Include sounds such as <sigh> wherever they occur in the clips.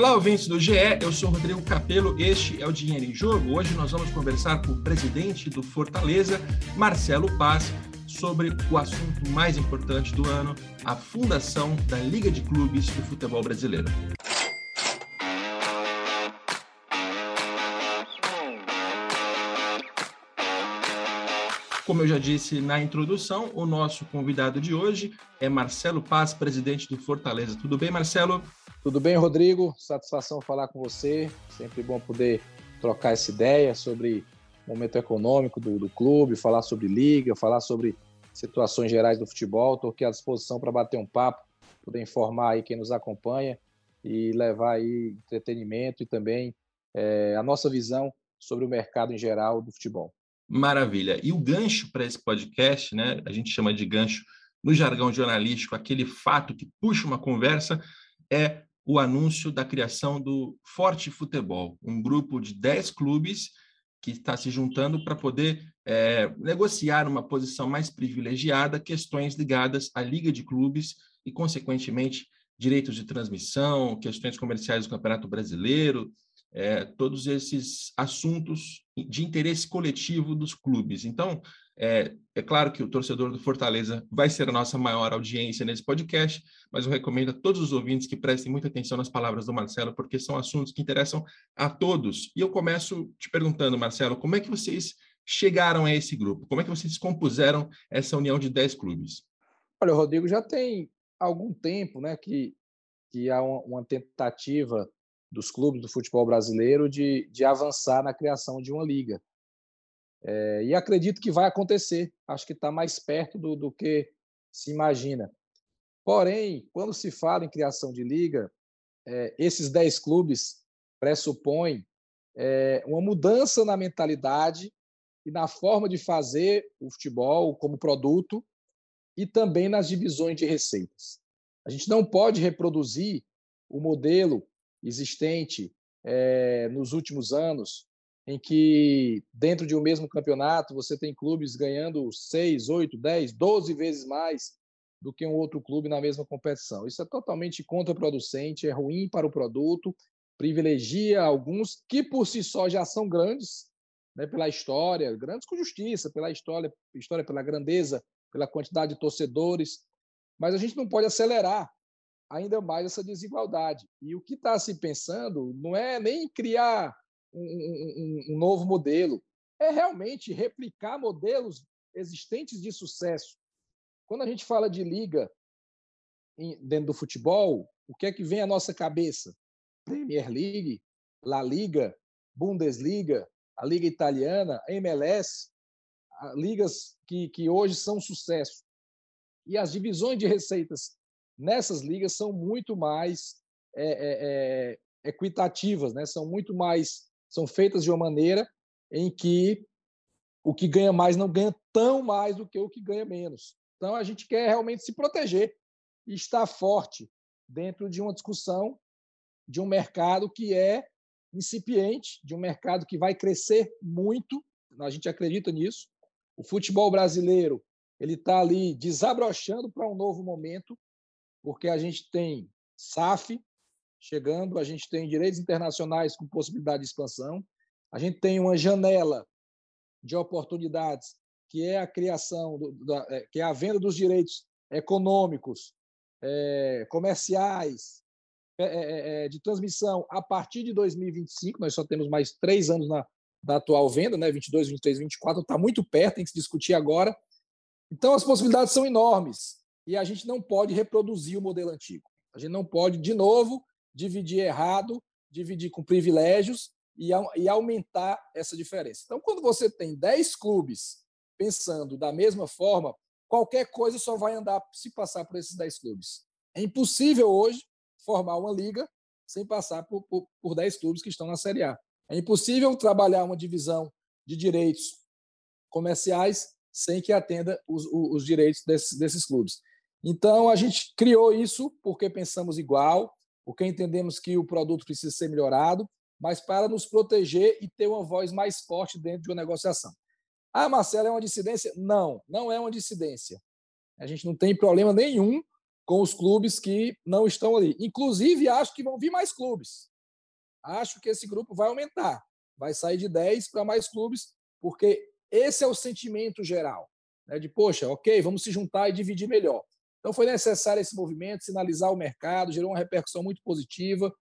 Olá, ouvintes do GE, eu sou Rodrigo Capello, este é o Dinheiro em Jogo. Hoje nós vamos conversar com o presidente do Fortaleza, Marcelo Paz, sobre o assunto mais importante do ano, a fundação da Liga de Clubes do Futebol Brasileiro. Como eu já disse na introdução, o nosso convidado de hoje é Marcelo Paz, presidente do Fortaleza. Tudo bem, Marcelo? Tudo bem, Rodrigo? Satisfação falar com você. Sempre bom poder trocar essa ideia sobre o momento econômico do, do clube, falar sobre liga, falar sobre situações gerais do futebol. Estou aqui à disposição para bater um papo, poder informar aí quem nos acompanha e levar aí entretenimento e também é, a nossa visão sobre o mercado em geral do futebol. Maravilha. E o gancho para esse podcast, né? A gente chama de gancho no jargão jornalístico, aquele fato que puxa uma conversa, é o anúncio da criação do Forte Futebol, um grupo de 10 clubes que está se juntando para poder é, negociar uma posição mais privilegiada, questões ligadas à Liga de Clubes e, consequentemente, direitos de transmissão, questões comerciais do Campeonato Brasileiro, é, todos esses assuntos de interesse coletivo dos clubes. Então, é, é, claro que o torcedor do Fortaleza vai ser a nossa maior audiência nesse podcast, mas eu recomendo a todos os ouvintes que prestem muita atenção nas palavras do Marcelo, porque são assuntos que interessam a todos. E eu começo te perguntando, Marcelo, como é que vocês chegaram a esse grupo? Como é que vocês compuseram essa união de 10 clubes? Olha, Rodrigo, já tem algum tempo né, que, que há uma tentativa dos clubes do futebol brasileiro de, de avançar na criação de uma liga. É, e acredito que vai acontecer. Acho que está mais perto do, do que se imagina. Porém, quando se fala em criação de liga, é, esses 10 clubes pressupõem é, uma mudança na mentalidade e na forma de fazer o futebol como produto e também nas divisões de receitas. A gente não pode reproduzir o modelo existente é, nos últimos anos, em que dentro de um mesmo campeonato você tem clubes ganhando 6, 8, 10, 12 vezes mais do que um outro clube na mesma competição. Isso é totalmente contraproducente, é ruim para o produto, privilegia alguns que por si só já são grandes, né, pela história, grandes com justiça, pela história, história, pela grandeza, pela quantidade de torcedores, mas a gente não pode acelerar ainda mais essa desigualdade. E o que está se pensando não é nem criar um, um, um, novo modelo, é realmente replicar modelos existentes de sucesso. Quando a gente fala de liga dentro do futebol, o que é que vem à nossa cabeça? Premier League, La Liga, Bundesliga, a Liga Italiana, a MLS, ligas que, que hoje são sucesso. E as divisões de receitas nessas ligas são muito mais é, é, é, equitativas, né? são muito mais, são feitas de uma maneira em que o que ganha mais não ganha tão mais do que o que ganha menos. Então a gente quer realmente se proteger e estar forte dentro de uma discussão de um mercado que é incipiente, de um mercado que vai crescer muito. A gente acredita nisso. O futebol brasileiro ele está ali desabrochando para um novo momento porque a gente tem SAF chegando, a gente tem direitos internacionais com possibilidade de expansão, a gente tem uma janela de oportunidades que é a criação, do, da, é, que é a venda dos direitos econômicos, é, comerciais, é, é, é de transmissão a partir de 2025. Nós só temos mais três anos na, atual venda, né? 22, 23, 24, está muito perto, tem que se discutir agora. Então, as possibilidades são enormes e a gente não pode reproduzir o modelo antigo. A gente não pode, de novo, dividir errado, dividir com privilégios e, e aumentar essa diferença. Então, quando você tem 10 clubes pensando da mesma forma, qualquer coisa só vai andar se passar por esses 10 clubes. É impossível hoje formar uma liga sem passar por, por, por 10 clubes que estão na Série A. É impossível trabalhar uma divisão de direitos comerciais sem que atenda os, os direitos desses, desses clubes. Então, a gente criou isso porque pensamos igual, porque entendemos que o produto precisa ser melhorado, mas para nos proteger e ter uma voz mais forte dentro de uma negociação. Ah, Marcelo, é uma dissidência? Não, não é uma dissidência. A gente não tem problema nenhum com os clubes que não estão ali. Inclusive, acho que vão vir mais clubes. Acho que esse grupo vai aumentar. Vai sair de 10 para mais clubes, porque esse é o sentimento geral. Né? De, poxa, ok, vamos se juntar e dividir melhor. Então, foi necessário esse movimento, sinalizar o mercado, gerou uma repercussão muito positiva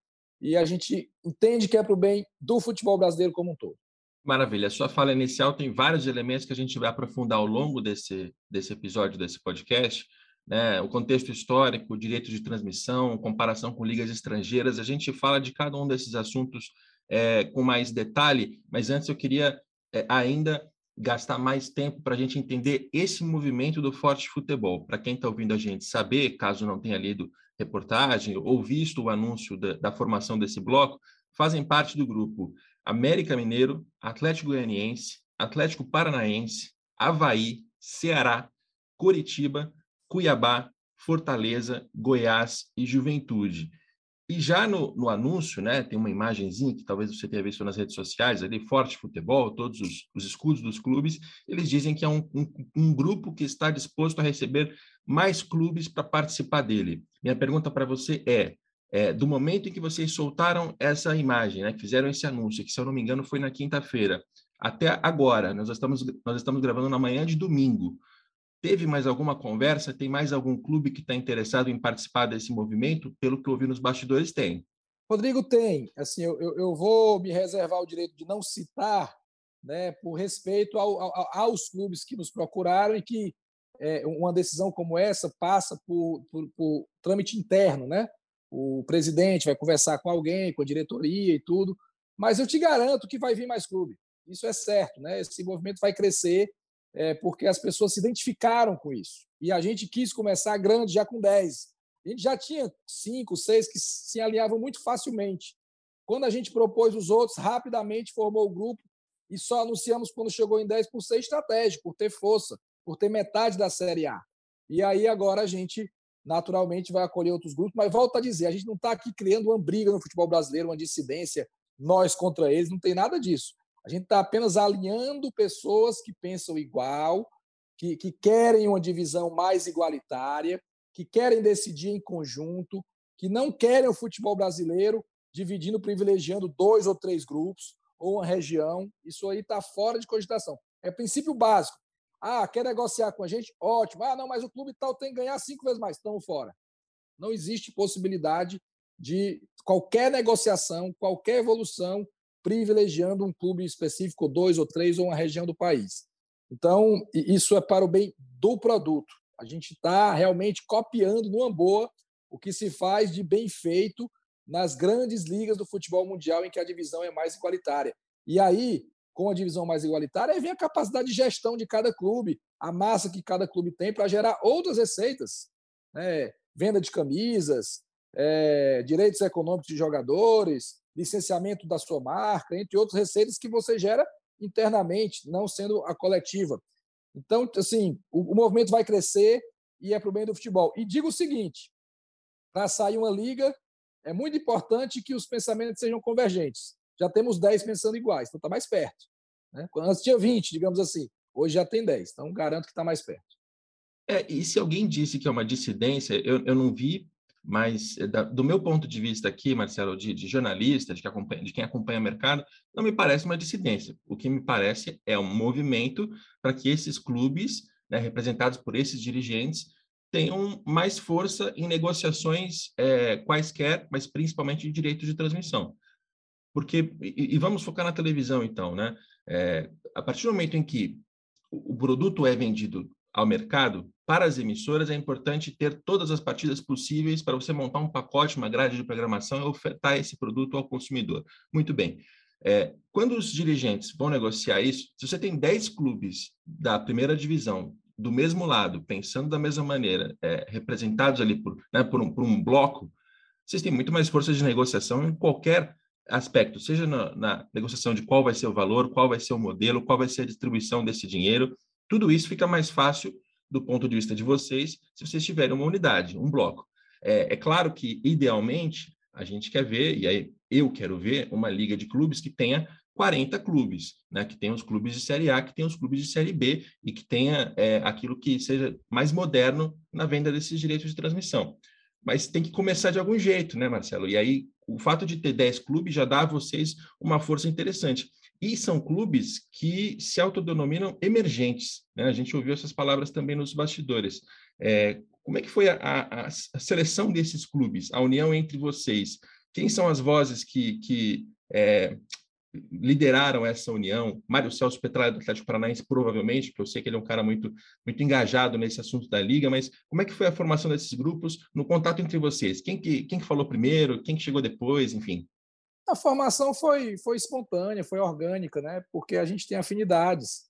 e a gente entende que é para o bem do futebol brasileiro como um todo. Maravilha. A sua fala inicial tem vários elementos que a gente vai aprofundar ao longo desse, desse episódio, desse podcast. Né? O contexto histórico, direito de transmissão, comparação com ligas estrangeiras. A gente fala de cada um desses assuntos é, com mais detalhe, mas antes eu queria é, ainda gastar mais tempo para a gente entender esse movimento do forte futebol. Para quem está ouvindo a gente saber, caso não tenha lido reportagem ou visto o anúncio da, da formação desse bloco, fazem parte do grupo América Mineiro, Atlético Goianiense, Atlético Paranaense, Havaí, Ceará, Curitiba, Cuiabá, Fortaleza, Goiás e Juventude. E já no, no, anúncio, né, tem uma imagenzinha que talvez você tenha visto nas redes sociais, ali, Forte Futebol, todos os, os escudos dos clubes, eles dizem que é um, um, um grupo que está disposto a receber mais clubes para participar dele. Minha pergunta para você é, é, do momento em que vocês soltaram essa imagem, né, que fizeram esse anúncio, que se eu não me engano foi na quinta-feira, até agora, nós estamos, nós estamos gravando na manhã de domingo, Teve mais alguma conversa? Tem mais algum clube que está interessado em participar desse movimento? Pelo que ouvi nos bastidores, tem. Rodrigo tem. Assim, eu, eu vou me reservar o direito de não citar, né, por respeito ao, ao, aos clubes que nos procuraram e que é, uma decisão como essa passa por, por, por trâmite interno, né? O presidente vai conversar com alguém, com a diretoria e tudo. Mas eu te garanto que vai vir mais clube. Isso é certo, né? Esse movimento vai crescer é, porque as pessoas se identificaram com isso. E a gente quis começar grande, já com 10. A gente já tinha cinco, seis que se alinhavam muito facilmente. Quando a gente propôs os outros, rapidamente formou o grupo e só anunciamos quando chegou em 10 por ser estratégico, por ter força, por ter metade da Série A. E aí agora a gente naturalmente vai acolher outros grupos, mas volto a dizer, a gente não está aqui criando uma briga no futebol brasileiro, uma dissidência, nós contra eles, não tem nada disso. A gente está apenas alinhando pessoas que pensam igual, que, que querem uma divisão mais igualitária, que querem decidir em conjunto, que não querem o futebol brasileiro dividindo, privilegiando dois ou três grupos ou uma região. Isso aí está fora de cogitação. É princípio básico. Ah, quer negociar com a gente? Ótimo. Ah, não, mas o clube tal tem que ganhar cinco vezes mais. Estamos fora. Não existe possibilidade de qualquer negociação, qualquer evolução privilegiando um clube específico, dois ou três, ou uma região do país. Então, isso é para o bem do produto. A gente está realmente copiando numa boa o que se faz de bem feito nas grandes ligas do futebol mundial, em que a divisão é mais igualitária. E aí, com a divisão mais igualitária, vem a capacidade de gestão de cada clube, a massa que cada clube tem para gerar outras receitas. Né? Venda de camisas, é, direitos econômicos de jogadores, licenciamento da sua marca, entre outras receitas que você gera internamente, não sendo a coletiva. Então, assim, o, o movimento vai crescer e é para o bem do futebol. E digo o seguinte: para sair uma liga, é muito importante que os pensamentos sejam convergentes. Já temos 10 pensando iguais, então está mais perto. Né? Antes tinha 20, digamos assim. Hoje já tem 10, então garanto que está mais perto. É, e se alguém disse que é uma dissidência, eu, eu não vi mas eh, da, do meu ponto de vista aqui, Marcelo, de, de jornalista, de, que acompanha, de quem acompanha o mercado, não me parece uma dissidência. O que me parece é um movimento para que esses clubes, né, representados por esses dirigentes, tenham mais força em negociações é, quaisquer, mas principalmente em direitos de transmissão. Porque, e, e vamos focar na televisão, então, né? É, a partir do momento em que o produto é vendido ao mercado, para as emissoras é importante ter todas as partidas possíveis para você montar um pacote, uma grade de programação e ofertar esse produto ao consumidor. Muito bem. É, quando os dirigentes vão negociar isso, se você tem 10 clubes da primeira divisão do mesmo lado, pensando da mesma maneira, é, representados ali por, né, por, um, por, um, bloco, vocês têm muito mais força de negociação em qualquer aspecto, seja na, na negociação de qual vai ser o valor, qual vai ser o modelo, qual vai ser a distribuição desse dinheiro, tudo isso fica mais fácil do ponto de vista de vocês se vocês tiverem uma unidade, um bloco. É, é claro que, idealmente, a gente quer ver, e aí eu quero ver, uma liga de clubes que tenha 40 clubes, né? Que tem os clubes de Série A, que tem os clubes de Série B e que tenha é, aquilo que seja mais moderno na venda desses direitos de transmissão. Mas tem que começar de algum jeito, né, Marcelo? E aí, o fato de ter 10 clubes já dá a vocês uma força interessante. E são clubes que se autodenominam emergentes. Né? A gente ouviu essas palavras também nos bastidores. É, como é que foi a, a, a, seleção desses clubes, a união entre vocês? Quem são as vozes que, que é, lideraram essa união? Mário Celso Petralha do Atlético Paranaense, provavelmente, porque eu sei que ele é um cara muito, muito engajado nesse assunto da Liga, mas como é que foi a formação desses grupos no contato entre vocês? Quem que, quem que falou primeiro? Quem que chegou depois? Enfim. A formação foi, foi espontânea, foi orgânica, né? porque a gente tem afinidades.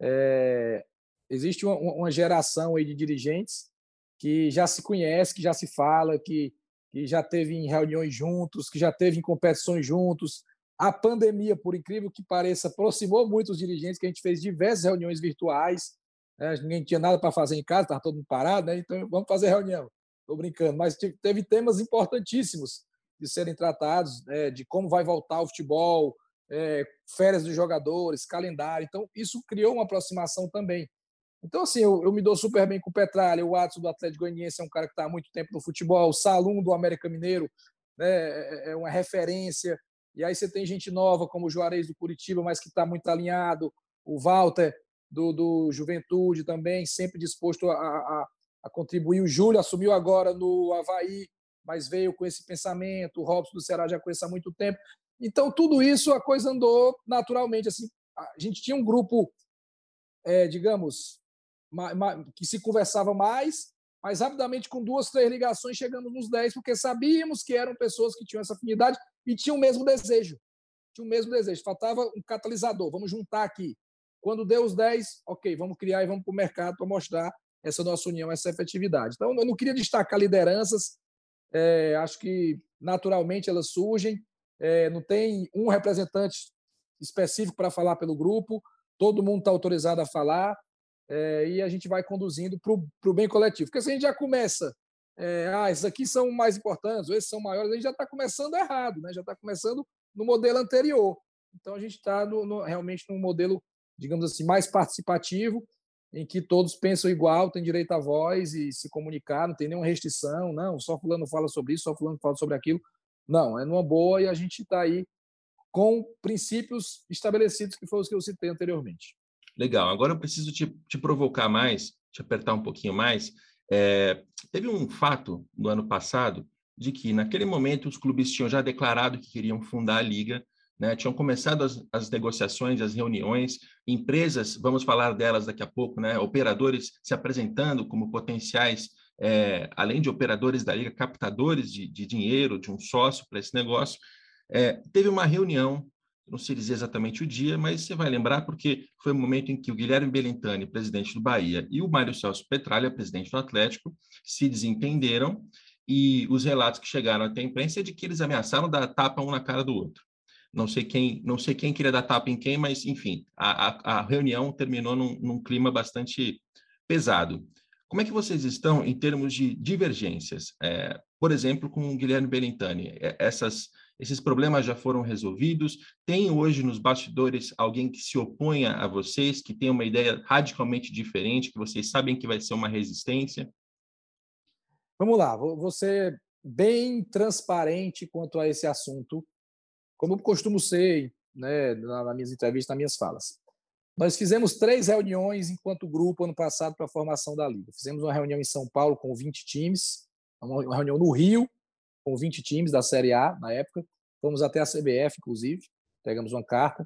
É, existe uma, uma, geração aí de dirigentes que já se conhece, que já se fala, que, que já teve em reuniões juntos, que já teve em competições juntos. A pandemia, por incrível que pareça, aproximou muito os dirigentes, que a gente fez diversas reuniões virtuais. Né? Ninguém tinha nada para fazer em casa, estava todo mundo parado, né? então vamos fazer reunião. Estou brincando, mas teve temas importantíssimos de serem tratados, né, de como vai voltar o futebol, é, férias dos jogadores, calendário. Então, isso criou uma aproximação também. Então, assim, eu, eu me dou super bem com o Petralha, o Watson do Atlético Goianiense é um cara que está há muito tempo no futebol, o Salum do América Mineiro né, é, é uma referência. E aí você tem gente nova, como o Juarez do Curitiba, mas que está muito alinhado, o Walter do, do Juventude também, sempre disposto a, a, a contribuir. O Júlio assumiu agora no Havaí, mas veio com esse pensamento, o Robson do Ceará já conhece há muito tempo. Então, tudo isso, a coisa andou naturalmente. Assim, a gente tinha um grupo, é, digamos, que se conversava mais, mas rapidamente, com duas, três ligações, chegamos nos dez, porque sabíamos que eram pessoas que tinham essa afinidade e tinham o mesmo desejo. Tinham o mesmo desejo. Faltava um catalisador. Vamos juntar aqui. Quando deu os 10, ok, vamos criar e vamos para o mercado para mostrar essa nossa união, essa efetividade. Então, eu não queria destacar lideranças, é, acho que naturalmente elas surgem. É, não tem um representante específico para falar pelo grupo, todo mundo está autorizado a falar é, e a gente vai conduzindo para o bem coletivo. Porque se a gente já começa, é, ah, esses aqui são mais importantes, ou esses são maiores, a gente já está começando errado, né? já está começando no modelo anterior. Então a gente está realmente num modelo, digamos assim, mais participativo em que todos pensam igual, têm direito à voz e se comunicar, não tem nenhuma restrição, não, só fulano fala sobre isso, só fulano fala sobre aquilo. Não, é numa boa e a gente está aí com princípios estabelecidos, que foram os que eu citei anteriormente. Legal. Agora eu preciso te, te provocar mais, te apertar um pouquinho mais. É, teve um fato no ano passado de que, naquele momento, os clubes tinham já declarado que queriam fundar a liga né? Tinham começado as, as, negociações, as reuniões, empresas, vamos falar delas daqui a pouco, né? operadores se apresentando como potenciais, é, além de operadores da liga, captadores de, de dinheiro, de um sócio para esse negócio. É, teve uma reunião, não sei dizer exatamente o dia, mas você vai lembrar porque foi o momento em que o Guilherme Belintani, presidente do Bahia, e o Mário Celso Petralha, presidente do Atlético, se desentenderam e os relatos que chegaram até a imprensa é de que eles ameaçaram dar tapa um na cara do outro. Não sei quem, não sei quem queria dar tapa em quem, mas enfim, a, a, a reunião terminou num, num, clima bastante pesado. Como é que vocês estão em termos de divergências? É, por exemplo, com o Guilherme Belintani, é, essas, esses problemas já foram resolvidos? Tem hoje nos bastidores alguém que se oponha a vocês, que tem uma ideia radicalmente diferente, que vocês sabem que vai ser uma resistência? Vamos lá, vou ser bem transparente quanto a esse assunto como costumo ser né, nas minhas entrevistas, nas minhas falas. Nós fizemos três reuniões enquanto grupo ano passado para a formação da Liga. Fizemos uma reunião em São Paulo com 20 times, uma reunião no Rio com 20 times da Série A na época. Fomos até a CBF, inclusive, pegamos uma carta.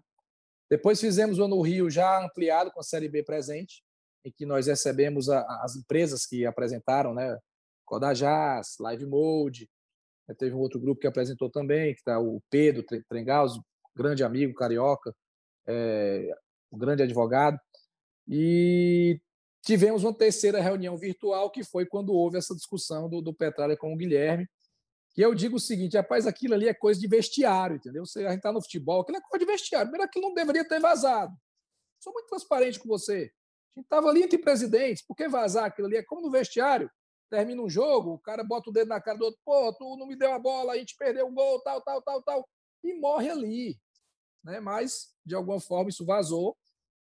Depois fizemos uma no Rio já ampliado com a Série B presente, em que nós recebemos as empresas que apresentaram, né? Codajás, Live Mode, Teve um outro grupo que apresentou também, que está o Pedro Trengaus, grande amigo carioca, é, um grande advogado. E tivemos uma terceira reunião virtual, que foi quando houve essa discussão do, do Petralha com o Guilherme. E eu digo o seguinte, rapaz, aquilo ali é coisa de vestiário, entendeu? Você, a gente está no futebol, aquilo é coisa de vestiário. Primeiro, aquilo não deveria ter vazado. Sou muito transparente com você. A gente estava ali entre presidentes, por que vazar aquilo ali? É como no vestiário termina um jogo, o cara bota o dedo na cara do outro, pô, tu não me deu a bola, a gente perdeu um gol, tal, tal, tal, tal, e morre ali. né? mas, de alguma forma, isso vazou.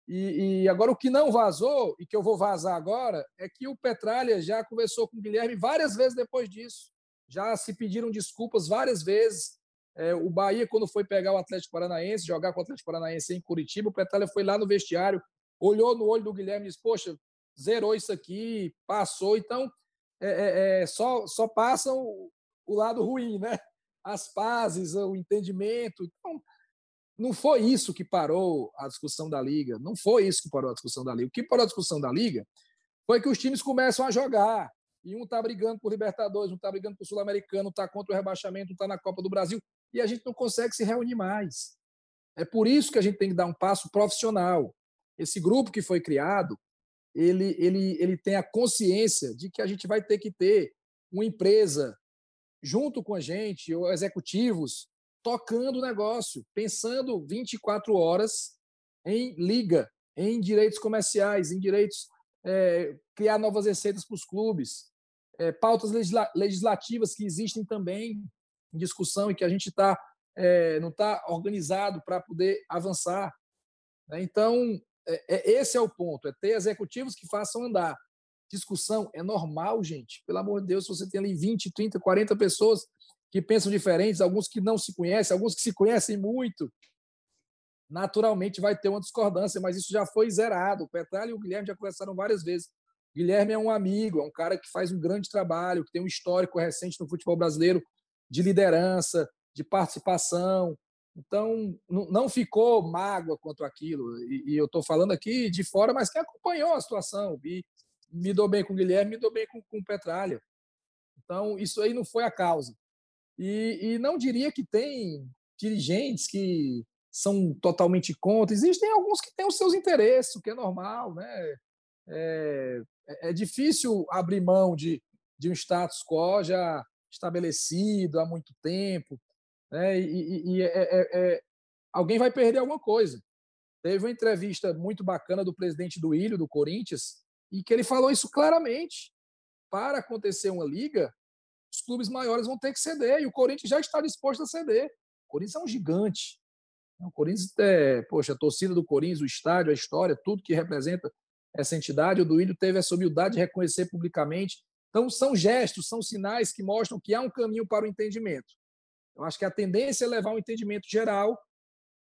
E, e, agora o que não vazou, e que eu vou vazar agora, é que o Petralha já conversou com o Guilherme várias vezes depois disso. Já se pediram desculpas várias vezes. É, o Bahia, quando foi pegar o Atlético Paranaense, jogar com o Atlético Paranaense em Curitiba, o Petralha foi lá no vestiário, olhou no olho do Guilherme e disse: Poxa, zerou isso aqui, passou. Então, é, é, é só, só passam o, lado ruim, né? As pazes, o entendimento. Então, não foi isso que parou a discussão da Liga. Não foi isso que parou a discussão da Liga. O que parou a discussão da Liga foi que os times começam a jogar. E um está brigando por Libertadores, um está brigando por Sul-Americano, está contra o rebaixamento, está na Copa do Brasil. E a gente não consegue se reunir mais. É por isso que a gente tem que dar um passo profissional. Esse grupo que foi criado, ele, ele, ele tem a consciência de que a gente vai ter que ter uma empresa junto com a gente, ou executivos, tocando o negócio, pensando 24 horas em liga, em direitos comerciais, em direitos, é, criar novas receitas para os clubes, é, pautas legisla legislativas que existem também em discussão e que a gente tá, é, não está organizado para poder avançar. Né? Então, é, é, esse é o ponto, é ter executivos que façam andar. Discussão é normal, gente. Pelo amor de Deus, se você tem ali 20, 30, 40 pessoas que pensam diferentes, alguns que não se conhecem, alguns que se conhecem muito, naturalmente vai ter uma discordância, mas isso já foi zerado. O Petralha e o Guilherme já conversaram várias vezes. O Guilherme é um amigo, é um cara que faz um grande trabalho, que tem um histórico recente no futebol brasileiro de liderança, de participação. Então, não ficou mágoa quanto aquilo. E, eu estou falando aqui de fora, mas quem acompanhou a situação. E me dou bem com o Guilherme, me dou bem com, com o Petralha. Então, isso aí não foi a causa. E, e não diria que tem dirigentes que são totalmente contra. Existem alguns que têm os seus interesses, o que é normal, né? É, é, é difícil abrir mão de, de um status quo já estabelecido há muito tempo, né? E, e, e é, é, é, alguém vai perder alguma coisa. Teve uma entrevista muito bacana do presidente do Ilho, do Corinthians, e que ele falou isso claramente. Para acontecer uma liga, os clubes maiores vão ter que ceder, e o Corinthians já está disposto a ceder. O Corinthians é um gigante. O Corinthians é, poxa, a torcida do Corinthians, o estádio, a história, tudo que representa essa entidade. O Duílio teve essa humildade de reconhecer publicamente. Então, são gestos, são sinais que mostram que há um caminho para o entendimento. Eu acho que a tendência é levar um entendimento geral.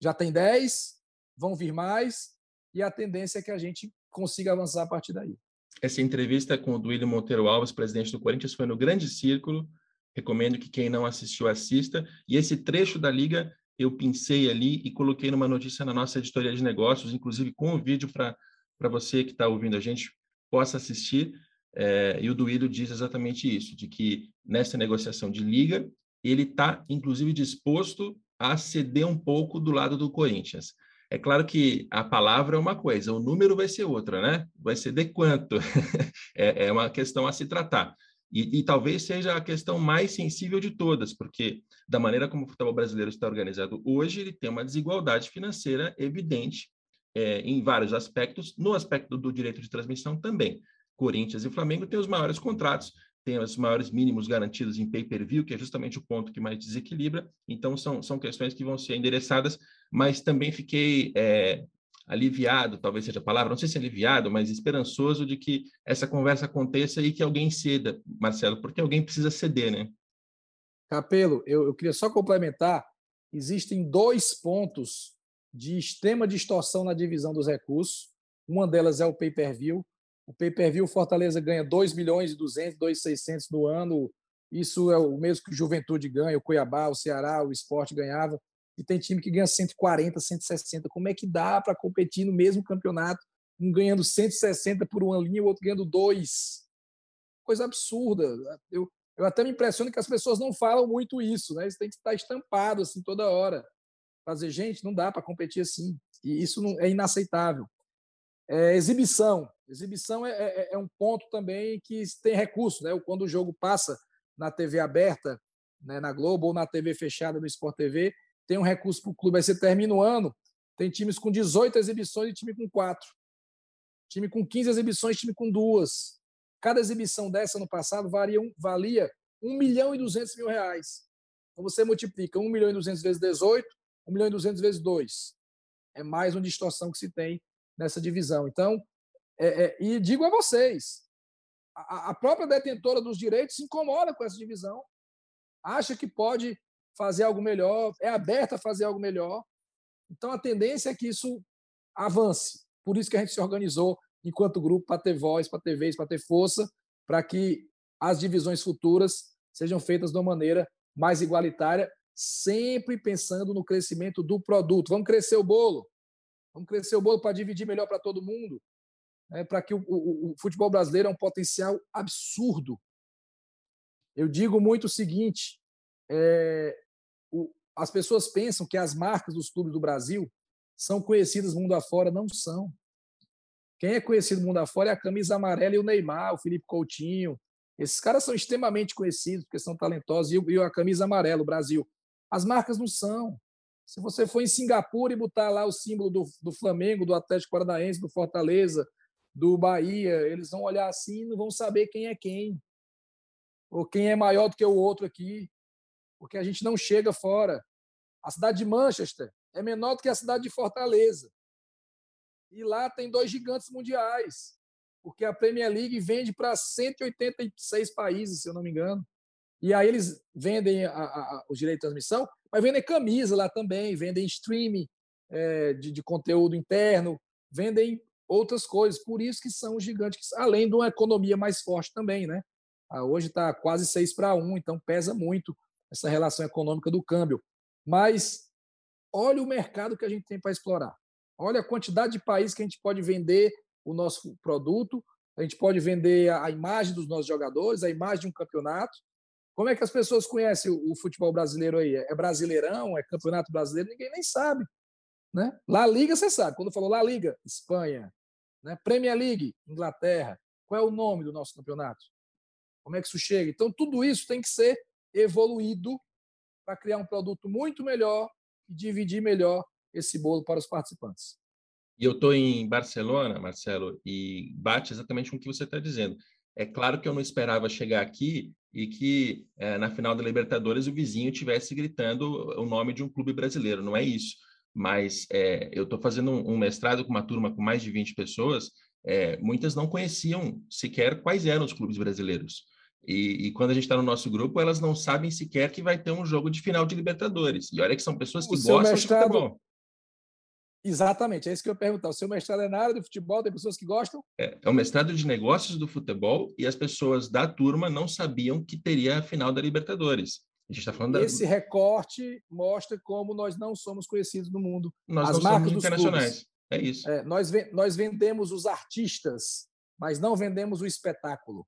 Já tem 10, vão vir mais, e a tendência é que a gente consiga avançar a partir daí. Essa entrevista com o Duílio Monteiro Alves, presidente do Corinthians, foi no Grande Círculo. Recomendo que quem não assistiu assista. E esse trecho da liga eu pincei ali e coloquei numa notícia na nossa editoria de negócios, inclusive com o vídeo para você que está ouvindo a gente possa assistir. É, e o Duílio diz exatamente isso, de que nessa negociação de liga, ele está, inclusive, disposto a ceder um pouco do lado do Corinthians. É claro que a palavra é uma coisa, o número vai ser outra, né? Vai de quanto? <laughs> é, é, uma questão a se tratar. E, e, talvez seja a questão mais sensível de todas, porque da maneira como o futebol brasileiro está organizado hoje, ele tem uma desigualdade financeira evidente é, em vários aspectos, no aspecto do direito de transmissão também. Corinthians e Flamengo têm os maiores contratos, têm os maiores mínimos garantidos em pay-per-view, que é justamente o ponto que mais desequilibra. Então, são, são questões que vão ser endereçadas, mas também fiquei é, aliviado, talvez seja a palavra, não sei se é aliviado, mas esperançoso de que essa conversa aconteça e que alguém ceda, Marcelo, porque alguém precisa ceder, né? Capelo, eu, eu queria só complementar, existem dois pontos de extrema distorção na divisão dos recursos. Uma delas é o pay-per-view, o pay-per-view Fortaleza ganha 2 milhões e 200, 2,600 no ano. Isso é o mesmo que o Juventude ganha, o Cuiabá, o Ceará, o Esporte ganhava. E tem time que ganha 140, 160. Como é que dá para competir no mesmo campeonato, um ganhando 160 por uma linha e o outro ganhando dois? Coisa absurda. Eu, eu até me impressiono que as pessoas não falam muito isso, né? Isso tem que estar estampado assim toda hora. Fazer, gente, não dá para competir assim. E isso não, é inaceitável. É, exibição. Exibição é, é, é, um ponto também que tem recurso, né? Quando o jogo passa na TV aberta, né, na Globo, ou na TV fechada no Sport TV, tem um recurso para o clube. Aí você termina o ano, tem times com 18 exibições e time com 4. Time com 15 exibições, time com duas. Cada exibição dessa no passado valia, valia 1 milhão e 200 mil reais. Então você multiplica 1 milhão e 200 vezes 18, 1 milhão e 200 vezes 2. É mais uma distorção que se tem nessa divisão. Então, é, é, e digo a vocês, a, a própria detentora dos direitos se incomoda com essa divisão, acha que pode fazer algo melhor, é aberta a fazer algo melhor. Então, a tendência é que isso avance. Por isso que a gente se organizou enquanto grupo para ter voz, para ter vez, para ter força, para que as divisões futuras sejam feitas de uma maneira mais igualitária, sempre pensando no crescimento do produto. Vamos crescer o bolo. Vamos crescer o bolo para dividir melhor para todo mundo. Né? Para que o, o, o futebol brasileiro é um potencial absurdo. Eu digo muito o seguinte: é, o, as pessoas pensam que as marcas dos clubes do Brasil são conhecidas mundo afora, não são. Quem é conhecido mundo afora é a camisa amarela e o Neymar, o Felipe Coutinho. Esses caras são extremamente conhecidos porque são talentosos. E a camisa amarela, o Brasil. As marcas não são. Se você for em Singapura e botar lá o símbolo do, do Flamengo, do Atlético Paranaense, do Fortaleza, do Bahia, eles vão olhar assim e não vão saber quem é quem. Ou quem é maior do que o outro aqui. Porque a gente não chega fora. A cidade de Manchester é menor do que a cidade de Fortaleza. E lá tem dois gigantes mundiais, porque a Premier League vende para 186 países, se eu não me engano. E aí eles vendem a, a, os direitos de transmissão, mas vendem camisa lá também, vendem streaming é, de, de, conteúdo interno, vendem outras coisas. Por isso que são gigantes, além de uma economia mais forte também, né? Ah, hoje está quase 6 para 1, então pesa muito essa relação econômica do câmbio. Mas olha o mercado que a gente tem para explorar. Olha a quantidade de países que a gente pode vender o nosso produto, a gente pode vender a imagem dos nossos jogadores, a imagem de um campeonato. Como é que as pessoas conhecem o, futebol brasileiro aí? É brasileirão? É campeonato brasileiro? Ninguém nem sabe. Né? La Liga, você sabe. Quando falou La Liga, Espanha. Né? Premier League, Inglaterra. Qual é o nome do nosso campeonato? Como é que isso chega? Então, tudo isso tem que ser evoluído para criar um produto muito melhor e dividir melhor esse bolo para os participantes. E eu estou em Barcelona, Marcelo, e bate exatamente com o que você está dizendo. É claro que eu não esperava chegar aqui e que é, na final da Libertadores o vizinho tivesse gritando o nome de um clube brasileiro. Não é isso. Mas é, eu estou fazendo um, um, mestrado com uma turma com mais de 20 pessoas. É, muitas não conheciam sequer quais eram os clubes brasileiros. E, e, quando a gente está no nosso grupo, elas não sabem sequer que vai ter um jogo de final de Libertadores. E olha que são pessoas que o gostam mestrado, de futebol. Exatamente, é isso que eu ia perguntar. O seu mestrado é na área do futebol, tem pessoas que gostam? É, é o mestrado de negócios do futebol e as pessoas da turma não sabiam que teria a final da Libertadores. A gente está falando Esse da... recorte mostra como nós não somos conhecidos no mundo. Nós as marcas somos internacionais. Clubes. É isso. É, nós, nós vendemos os artistas, mas não vendemos o espetáculo.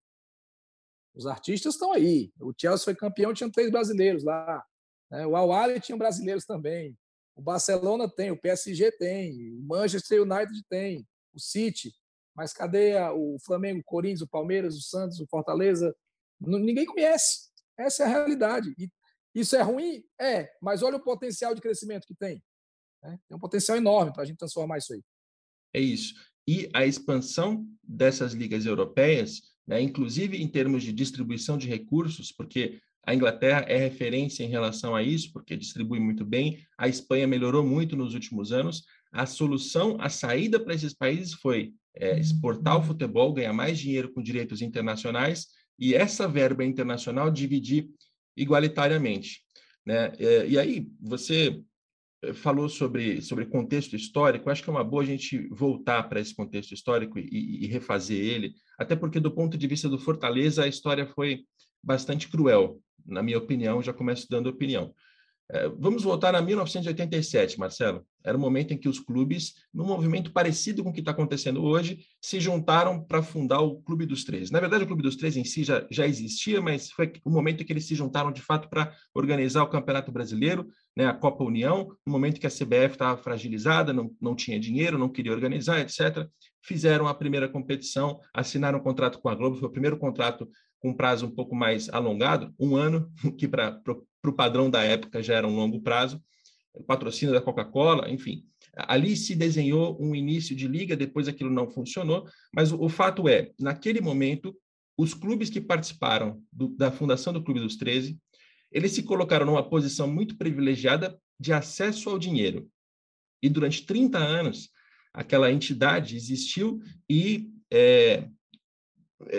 Os artistas estão aí. O Chelsea foi campeão, tinha três brasileiros lá. Né? O Al tinha brasileiros também. O Barcelona tem, o PSG tem, o Manchester United tem, o City. Mas cadê o Flamengo, o Corinthians, o Palmeiras, o Santos, o Fortaleza? Ninguém conhece. Essa é a realidade. E isso é ruim? É, mas olha o potencial de crescimento que tem. Né? Tem um potencial enorme para a gente transformar isso aí. É isso. E a expansão dessas ligas europeias, né, inclusive em termos de distribuição de recursos, porque a Inglaterra é referência em relação a isso, porque distribui muito bem. A Espanha melhorou muito nos últimos anos. A solução, a saída para esses países foi é, exportar o futebol, ganhar mais dinheiro com direitos internacionais e essa verba internacional dividir igualitariamente. Né? É, e aí, você falou sobre, sobre contexto histórico, acho que é uma boa a gente voltar para esse contexto histórico e, e, refazer ele, até porque, do ponto de vista do Fortaleza, a história foi bastante cruel na minha opinião, já começo dando opinião. É, vamos voltar a 1987, Marcelo. Era o momento em que os clubes, num movimento parecido com o que está acontecendo hoje, se juntaram para fundar o Clube dos Três. Na verdade, o Clube dos Três em si já, já existia, mas foi o momento em que eles se juntaram de fato para organizar o Campeonato Brasileiro, né, a Copa União, no momento que a CBF estava fragilizada, não, não tinha dinheiro, não queria organizar, etc. Fizeram a primeira competição, assinaram um contrato com a Globo, foi o primeiro contrato com um prazo um pouco mais alongado, um ano, <laughs> que para o padrão da época já era um longo prazo, patrocínio da Coca-Cola, enfim. Ali se desenhou um início de liga, depois aquilo não funcionou, mas o, o fato é, naquele momento, os clubes que participaram do, da fundação do Clube dos 13, eles se colocaram numa posição muito privilegiada de acesso ao dinheiro. E durante 30 anos, aquela entidade existiu e é,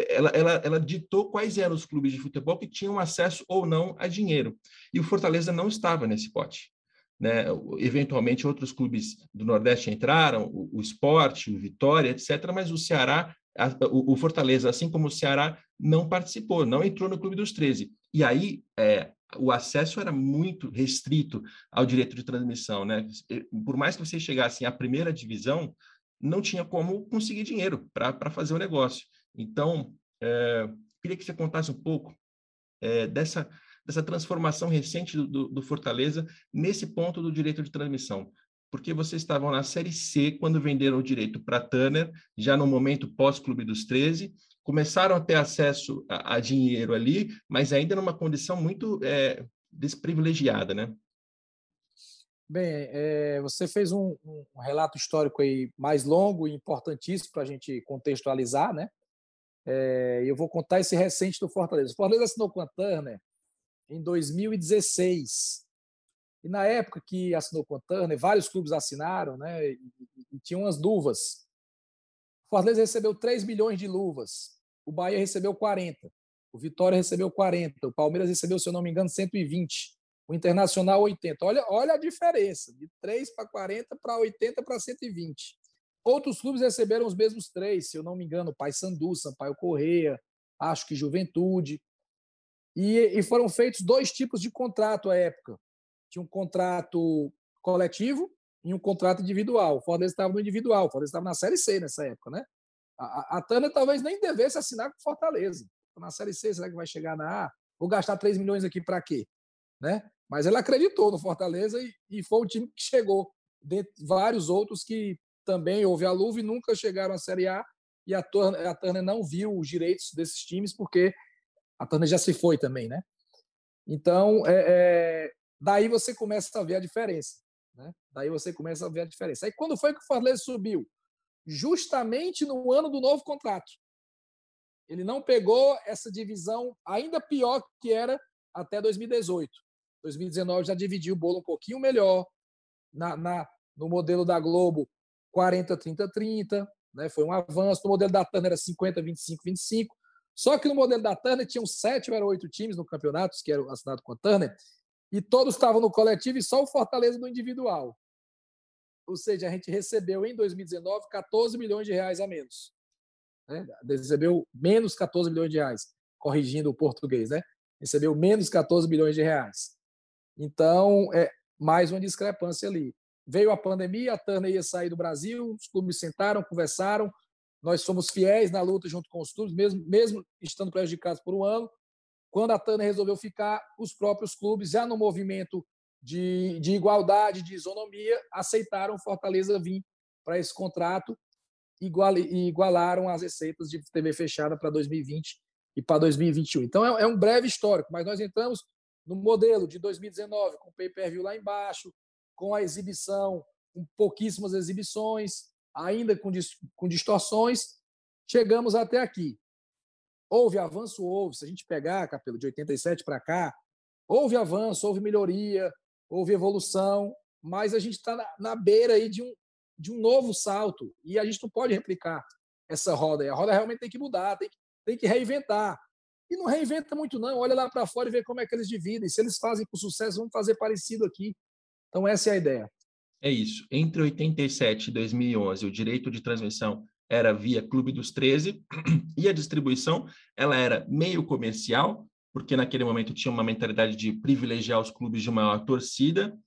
ela, ela, ela ditou quais eram os clubes de futebol que tinham acesso ou não a dinheiro. E o Fortaleza não estava nesse pote. Né? Eventualmente, outros clubes do Nordeste entraram, o, o Esporte, o Vitória, etc., mas o Ceará, a, o, o, Fortaleza, assim como o Ceará, não participou, não entrou no Clube dos 13. E aí, é, o acesso era muito restrito ao direito de transmissão. Né? Por mais que você chegasse à primeira divisão, não tinha como conseguir dinheiro para fazer o negócio. Então, é, queria que você contasse um pouco é, dessa, dessa transformação recente do, do, Fortaleza nesse ponto do direito de transmissão. Porque vocês estavam na Série C quando venderam o direito para Turner, já no momento pós-Clube dos 13, começaram a ter acesso a, a, dinheiro ali, mas ainda numa condição muito é, desprivilegiada, né? Bem, é, você fez um, um, relato histórico aí mais longo e importantíssimo para a gente contextualizar, né? É, eu vou contar esse recente do Fortaleza. O Fortaleza assinou com a Turner em 2016. E na época que assinou com a Turner, vários clubes assinaram, né? E, e, e tinha umas luvas. O Fortaleza recebeu 3 milhões de luvas. O Bahia recebeu 40. O Vitória recebeu 40. O Palmeiras recebeu, se eu não me engano, 120. O Internacional, 80. Olha, olha a diferença, de 3 para 40 para 80 para 120. Outros clubes receberam os mesmos três, se eu não me engano, Paysandu, Sampaio Correia, acho que Juventude. E, e foram feitos dois tipos de contrato à época. Tinha um contrato coletivo e um contrato individual. O Fortaleza estava no individual, o Fortaleza estava na Série C nessa época, né? A, a, a Tânia talvez nem devesse assinar com o Fortaleza. Na Série C, será que vai chegar na A? Vou gastar 3 milhões aqui para quê? Né? Mas ela acreditou no Fortaleza e, e foi o time que chegou. De vários outros que também houve a luva e nunca chegaram à Série A. E a Turner, a Turner não viu os direitos desses times, porque a Turner já se foi também, né? Então, é, é, daí você começa a ver a diferença. Né? Daí você começa a ver a diferença. Aí, quando foi que o Fortaleza subiu? Justamente no ano do novo contrato. Ele não pegou essa divisão ainda pior que era até 2018. 2019 já dividiu o bolo um pouquinho melhor. Na, na, no modelo da Globo, 40, 30, 30, né? foi um avanço. No modelo da Turner era 50, 25, 25. Só que no modelo da Turner tinham sete ou oito times no campeonato, que eram assinados com a Turner, e todos estavam no coletivo e só o Fortaleza no individual. Ou seja, a gente recebeu em 2019 14 milhões de reais a menos. Né? Recebeu menos 14 milhões de reais, corrigindo o português, né? Recebeu menos 14 milhões de reais. Então, é mais uma discrepância ali. Veio a pandemia, a Turner ia sair do Brasil, os clubes sentaram, conversaram. Nós somos fiéis na luta junto com os clubes, mesmo, mesmo estando prejudicados por um ano. Quando a Turner resolveu ficar, os próprios clubes, já no movimento de, de igualdade, de isonomia, aceitaram Fortaleza vir para esse contrato e igualaram as receitas de TV fechada para 2020 e para 2021. Então é, é um breve histórico, mas nós entramos no modelo de 2019 com o pay-per-view lá embaixo, com a exibição, com pouquíssimas exibições, ainda com, com distorções, chegamos até aqui. Houve avanço? Houve. Se a gente pegar, Capelo, de 87 para cá, houve avanço, houve melhoria, houve evolução, mas a gente está na, na, beira aí de um, de um novo salto e a gente não pode replicar essa roda. A roda realmente tem que mudar, tem que, tem que reinventar. E não reinventa muito, não. Olha lá para fora e vê como é que eles dividem. Se eles fazem com sucesso, vamos fazer parecido aqui. Então, essa é a ideia. É isso. Entre 87 e 2011, o direito de transmissão era via Clube dos 13 <clears throat> e a distribuição ela era meio comercial, porque naquele momento tinha uma mentalidade de privilegiar os clubes de maior torcida,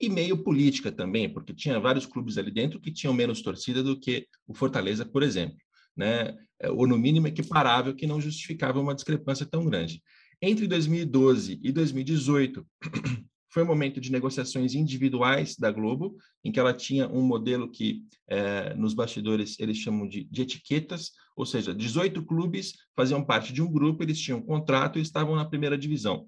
e meio política também, porque tinha vários clubes ali dentro que tinham menos torcida do que o Fortaleza, por exemplo, né? Ou no mínimo equiparável, que não justificava uma discrepância tão grande. Entre 2012 e 2018, <clears throat> foi um momento de negociações individuais da Globo, em que ela tinha um modelo que, é, nos bastidores, eles chamam de, de, etiquetas, ou seja, 18 clubes faziam parte de um grupo, eles tinham um contrato e estavam na primeira divisão.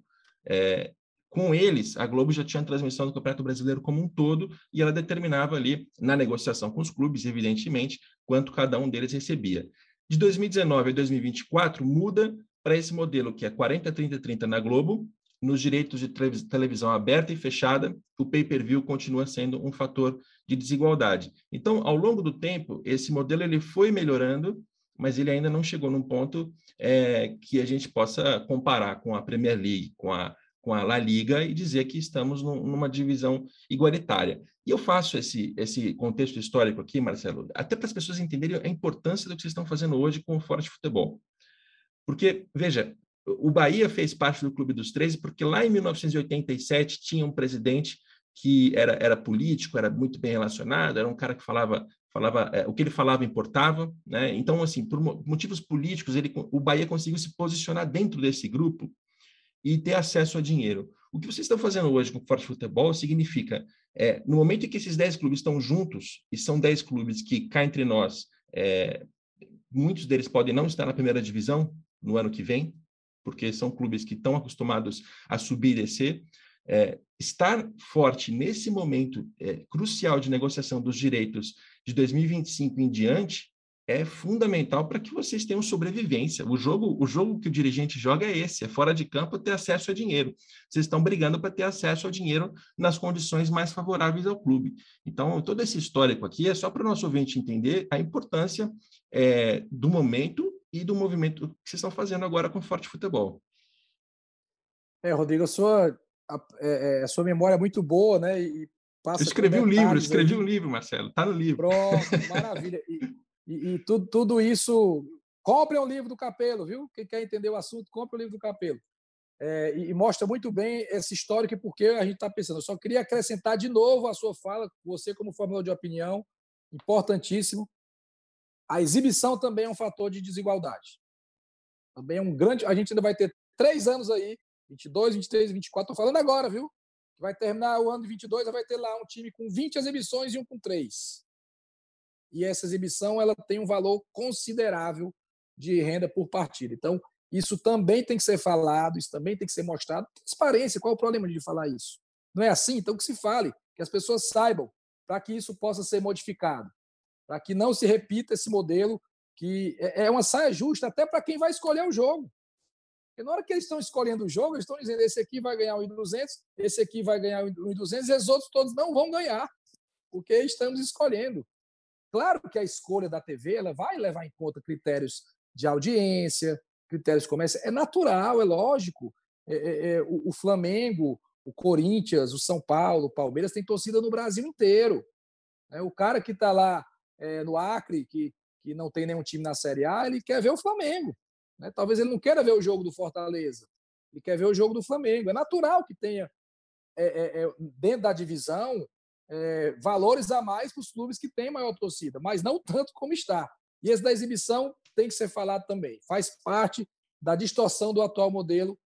É, com eles, a Globo já tinha a transmissão do Campeonato Brasileiro como um todo, e ela determinava ali, na negociação com os clubes, evidentemente, quanto cada um deles recebia. De 2019 a 2024, muda para esse modelo que é 40, 30, 30 na Globo, nos direitos de televisão aberta e fechada, o pay-per-view continua sendo um fator de desigualdade. Então, ao longo do tempo, esse modelo ele foi melhorando, mas ele ainda não chegou num ponto é, que a gente possa comparar com a Premier League, com a, com a La Liga e dizer que estamos num, numa divisão igualitária. E eu faço esse, esse contexto histórico aqui, Marcelo, até para as pessoas entenderem a importância do que vocês estão fazendo hoje com o Forte Futebol. Porque, veja, o Bahia fez parte do Clube dos 13 porque lá em 1987 tinha um presidente que era, era político, era muito bem relacionado, era um cara que falava falava é, o que ele falava importava, né? Então assim, por motivos políticos, ele o Bahia conseguiu se posicionar dentro desse grupo e ter acesso a dinheiro. O que vocês estão fazendo hoje com o Forte Futebol significa, é, no momento em que esses 10 clubes estão juntos, e são 10 clubes que cá entre nós, é, muitos deles podem não estar na primeira divisão no ano que vem, porque são clubes que estão acostumados a subir e descer. É, estar forte nesse momento é, crucial de negociação dos direitos de 2025 em diante é fundamental para que vocês tenham sobrevivência. O jogo, o jogo que o dirigente joga é esse, é fora de campo ter acesso a dinheiro. Vocês estão brigando para ter acesso ao dinheiro nas condições mais favoráveis ao clube. Então, todo esse histórico aqui é só para o nosso ouvinte entender a importância é, do momento e do movimento que vocês estão fazendo agora com o Forte Futebol. É, Rodrigo, a sua, a, é, é, a sua memória é muito boa, né? E passa Eu escrevi um livro, escrevi aí. um livro, Marcelo, está no livro. Pronto, <laughs> maravilha. E, e, e, tudo, tudo isso. Compre o livro do Capelo, viu? Quem quer entender o assunto, compre o livro do Capelo. É, e, e, mostra muito bem esse histórico e por que a gente está pensando. Eu só queria acrescentar de novo a sua fala, você, como formador de opinião, importantíssimo. A exibição também é um fator de desigualdade. Também é um grande. A gente ainda vai ter três anos aí, 22, 23, 24. Estou falando agora, viu? Vai terminar o ano de 22, vai ter lá um time com 20 exibições e um com três. E essa exibição ela tem um valor considerável de renda por partida. Então, isso também tem que ser falado, isso também tem que ser mostrado. Transparência, qual é o problema de falar isso? Não é assim? Então, que se fale, que as pessoas saibam, para que isso possa ser modificado para que não se repita esse modelo que é, é uma saia justa até para quem vai escolher o jogo. Porque na hora que eles estão escolhendo o jogo, eles estão dizendo esse aqui vai ganhar o 1.200, esse aqui vai ganhar o 1.200 e os outros todos não vão ganhar, porque estamos escolhendo. Claro que a escolha da TV ela vai levar em conta critérios de audiência, critérios comerciais. É natural, é lógico. É, é, é, o, o Flamengo, o Corinthians, o São Paulo, o Palmeiras tem torcida no Brasil inteiro. É, o cara que está lá é, no Acre, que, que não tem nenhum time na Série A, ele quer ver o Flamengo. Né? Talvez ele não queira ver o jogo do Fortaleza, ele quer ver o jogo do Flamengo. É natural que tenha, é, é, dentro da divisão, valores a mais para os clubes que têm maior torcida, mas não tanto como está. E esse da exibição tem que ser falado também. Faz parte da distorção do atual modelo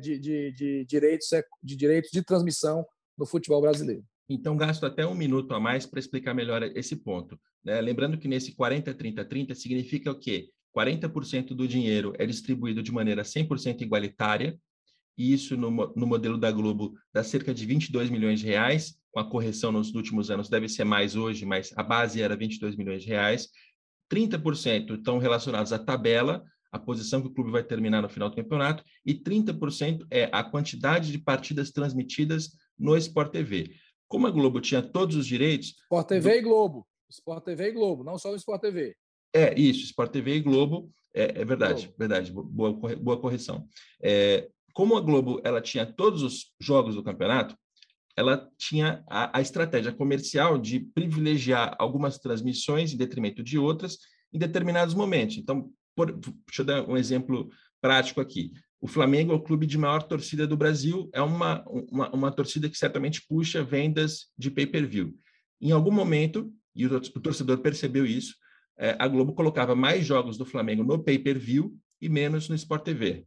de, de, de, direitos, de direitos de transmissão no futebol brasileiro. Então, gasto até um minuto a mais para explicar melhor esse ponto. Né? Lembrando que nesse 40, 30, 30 significa o quê? 40% do dinheiro é distribuído de maneira 100% igualitária, e isso no, no, modelo da Globo dá cerca de 22 milhões de reais, com a correção nos últimos anos deve ser mais hoje, mas a base era 22 milhões de reais. 30% estão relacionados à tabela, a posição que o clube vai terminar no final do campeonato, e 30% é a quantidade de partidas transmitidas no Sport TV. Como a Globo tinha todos os direitos. Sport TV do... e Globo. Sport TV e Globo, não só o Sport TV. É, isso, Sport TV e Globo, é, é verdade, Globo. verdade, boa, boa correção. É, como a Globo ela tinha todos os jogos do campeonato, ela tinha a, a, estratégia comercial de privilegiar algumas transmissões em detrimento de outras em determinados momentos. Então, por, deixa eu dar um exemplo prático aqui. O Flamengo é o clube de maior torcida do Brasil, é uma, uma, uma torcida que certamente puxa vendas de pay-per-view. Em algum momento, e o, torcedor percebeu isso, é, a Globo colocava mais jogos do Flamengo no pay-per-view e menos no Sport TV.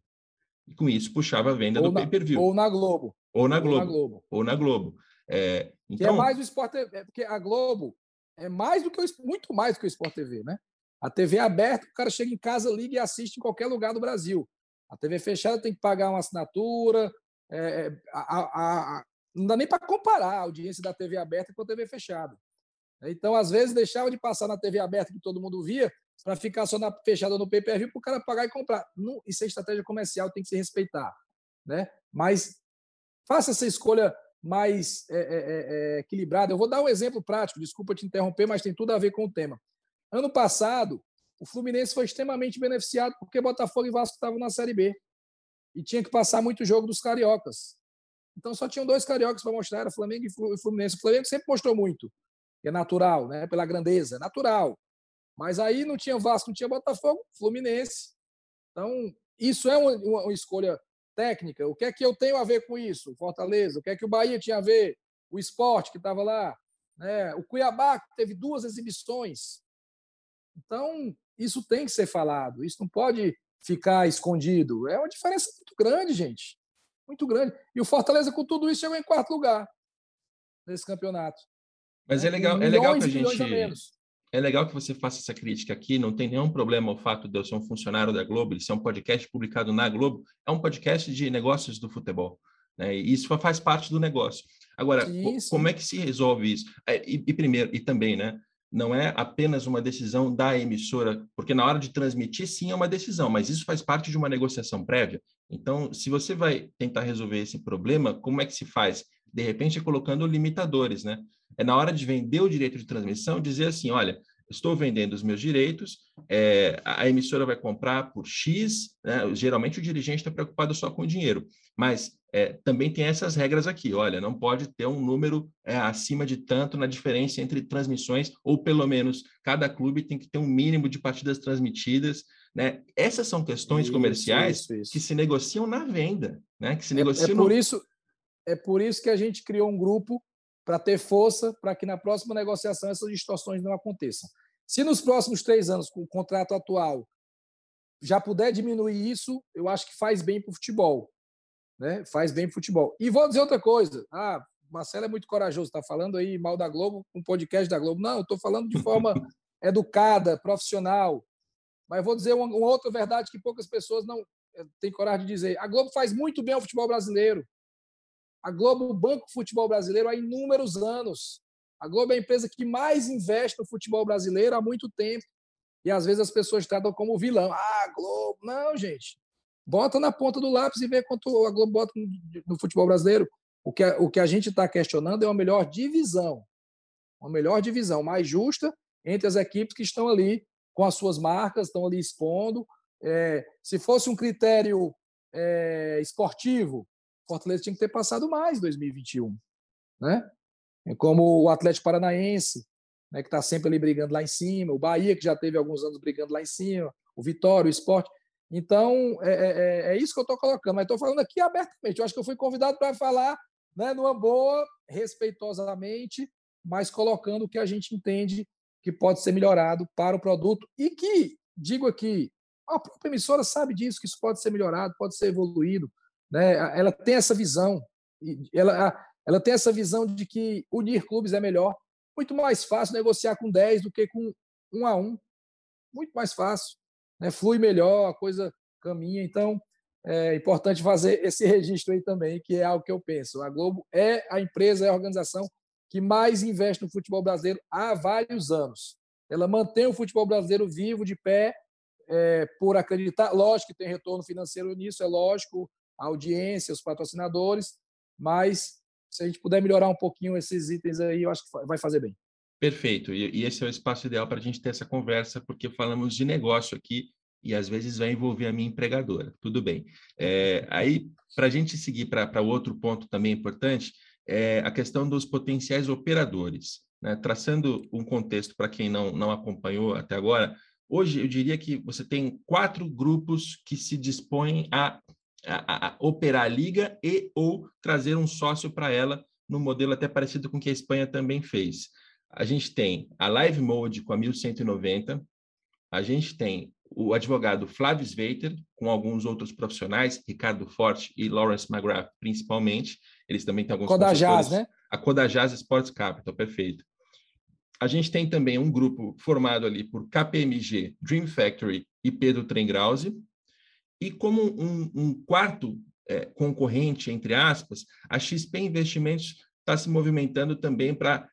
E com isso puxava a venda ou do pay-per-view. Ou na Globo. Ou na Globo. Ou na Globo. Ou na Globo. É, então... Que é então mais o Sport TV, é porque a Globo é mais do que o, muito mais do que o Sport TV, né? A TV é aberta, o cara chega em casa, liga e assiste em qualquer lugar do Brasil. A TV fechada tem que pagar uma assinatura. É a, a, a, não dá nem para comparar a audiência da TV aberta com a TV fechada. Então, às vezes, deixava de passar na TV aberta que todo mundo via para ficar só na fechada no pay-per-view para o cara pagar e comprar. Não, isso é estratégia comercial, tem que se respeitar. né? Mas faça essa escolha mais é, é, é, equilibrada. Eu vou dar um exemplo prático, desculpa te interromper, mas tem tudo a ver com o tema. Ano passado, o Fluminense foi extremamente beneficiado porque Botafogo e Vasco estavam na Série B e tinha que passar muito jogo dos cariocas. Então só tinham dois cariocas para mostrar, era Flamengo e Fluminense. O Flamengo sempre mostrou muito, é natural, né? Pela grandeza, é natural. Mas aí não tinha Vasco, não tinha Botafogo, Fluminense. Então isso é uma, uma escolha técnica. O que é que eu tenho a ver com isso? Fortaleza. O que é que o Bahia tinha a ver? O esporte que estava lá. Né? O Cuiabá que teve duas exibições. Então, isso tem que ser falado. Isso não pode ficar escondido. É uma diferença muito grande, gente. Muito grande. E o Fortaleza, com tudo isso, chegou em quarto lugar nesse campeonato. Mas é né? legal, é legal que a gente. É legal que você faça essa crítica aqui, não tem nenhum problema o fato de eu ser um funcionário da Globo, ele ser um podcast publicado na Globo, é um podcast de negócios do futebol. Né? E isso faz parte do negócio. Agora, isso. como é que se resolve isso? É, e, e, primeiro, e também, né? Não é apenas uma decisão da emissora, porque na hora de transmitir, sim, é uma decisão, mas isso faz parte de uma negociação prévia. Então, se você vai tentar resolver esse problema, como é que se faz? De repente, colocando limitadores, né? É na hora de vender o direito de transmissão, dizer assim: olha, estou vendendo os meus direitos, é, a emissora vai comprar por X, né? geralmente o dirigente está preocupado só com o dinheiro, mas é, também tem essas regras aqui, olha, não pode ter um número é, acima de tanto na diferença entre transmissões, ou pelo menos cada clube tem que ter um mínimo de partidas transmitidas, né? Essas são questões isso, comerciais isso, isso. que se negociam na venda, né? Que se negociam é, é por no... isso é por isso que a gente criou um grupo para ter força para que na próxima negociação essas distorções não aconteçam. Se nos próximos três anos, com o contrato atual, já puder diminuir isso, eu acho que faz bem para o futebol. Né? Faz bem para o futebol. E vou dizer outra coisa. Ah, Marcelo é muito corajoso, está falando aí mal da Globo, um podcast da Globo. Não, estou falando de forma <laughs> educada, profissional. Mas vou dizer uma, uma outra verdade que poucas pessoas não eh, têm coragem de dizer. A Globo faz muito bem ao futebol brasileiro. A Globo banca o futebol brasileiro há inúmeros anos. A Globo é a empresa que mais investe no futebol brasileiro há muito tempo. E às vezes as pessoas tratam como vilão. Ah, Globo. Não, gente. Bota na ponta do lápis e vê quanto a Globo bota no futebol brasileiro. O que a, o que a gente está questionando é uma melhor divisão. Uma melhor divisão, mais justa entre as equipes que estão ali com as suas marcas, estão ali expondo. É, se fosse um critério é, esportivo, Fortaleza tinha que ter passado mais em 2021, né? É como o Atlético Paranaense, né, que está sempre ali brigando lá em cima, o Bahia, que já teve alguns anos brigando lá em cima, o Vitória, o Esporte. Então, é, é, é, é isso que eu estou colocando, mas estou falando aqui abertamente. Eu acho que eu fui convidado para falar né, numa boa, respeitosamente, mas colocando o que a gente entende que pode ser melhorado para o produto e que, digo aqui, a própria emissora sabe disso, que isso pode ser melhorado, pode ser evoluído. Né? Ela tem essa visão, ela, ela tem essa visão de que unir clubes é melhor. Muito mais fácil negociar com 10 do que com um a um. Muito mais fácil. Né? Flui melhor, a coisa caminha. Então, é importante fazer <laughs> esse registro aí também, que é algo que eu penso. A Globo é a empresa, é a organização que mais investe no futebol brasileiro há vários anos. Ela mantém o futebol brasileiro vivo, de pé, é, por acreditar. Lógico que tem retorno financeiro nisso, é lógico, a audiência, os patrocinadores, mas se a gente puder melhorar um pouquinho esses itens aí, eu acho que vai fazer bem. Perfeito. E, esse é o espaço ideal para a gente ter essa conversa, porque falamos de negócio aqui e às vezes vai envolver a minha empregadora. Tudo bem. É, aí, para a gente seguir para outro ponto também importante, é a questão dos potenciais operadores. Né? Traçando um contexto para quem não, não acompanhou até agora, hoje eu diria que você tem quatro grupos que se dispõem a a, a operar a liga e ou trazer um sócio para ela no modelo até parecido com o que a Espanha também fez. A gente tem a Live Mode com a 1190, a gente tem o advogado Flávio Sveiter, com alguns outros profissionais, Ricardo Forte e Lawrence McGrath, principalmente. Eles também têm alguns Codajaz, né? A Codajaz Sports Capital, perfeito. A gente tem também um grupo formado ali por KPMG, Dream Factory e Pedro Trengrause. E como um, um quarto é, concorrente, entre aspas, a XP Investimentos está se movimentando também para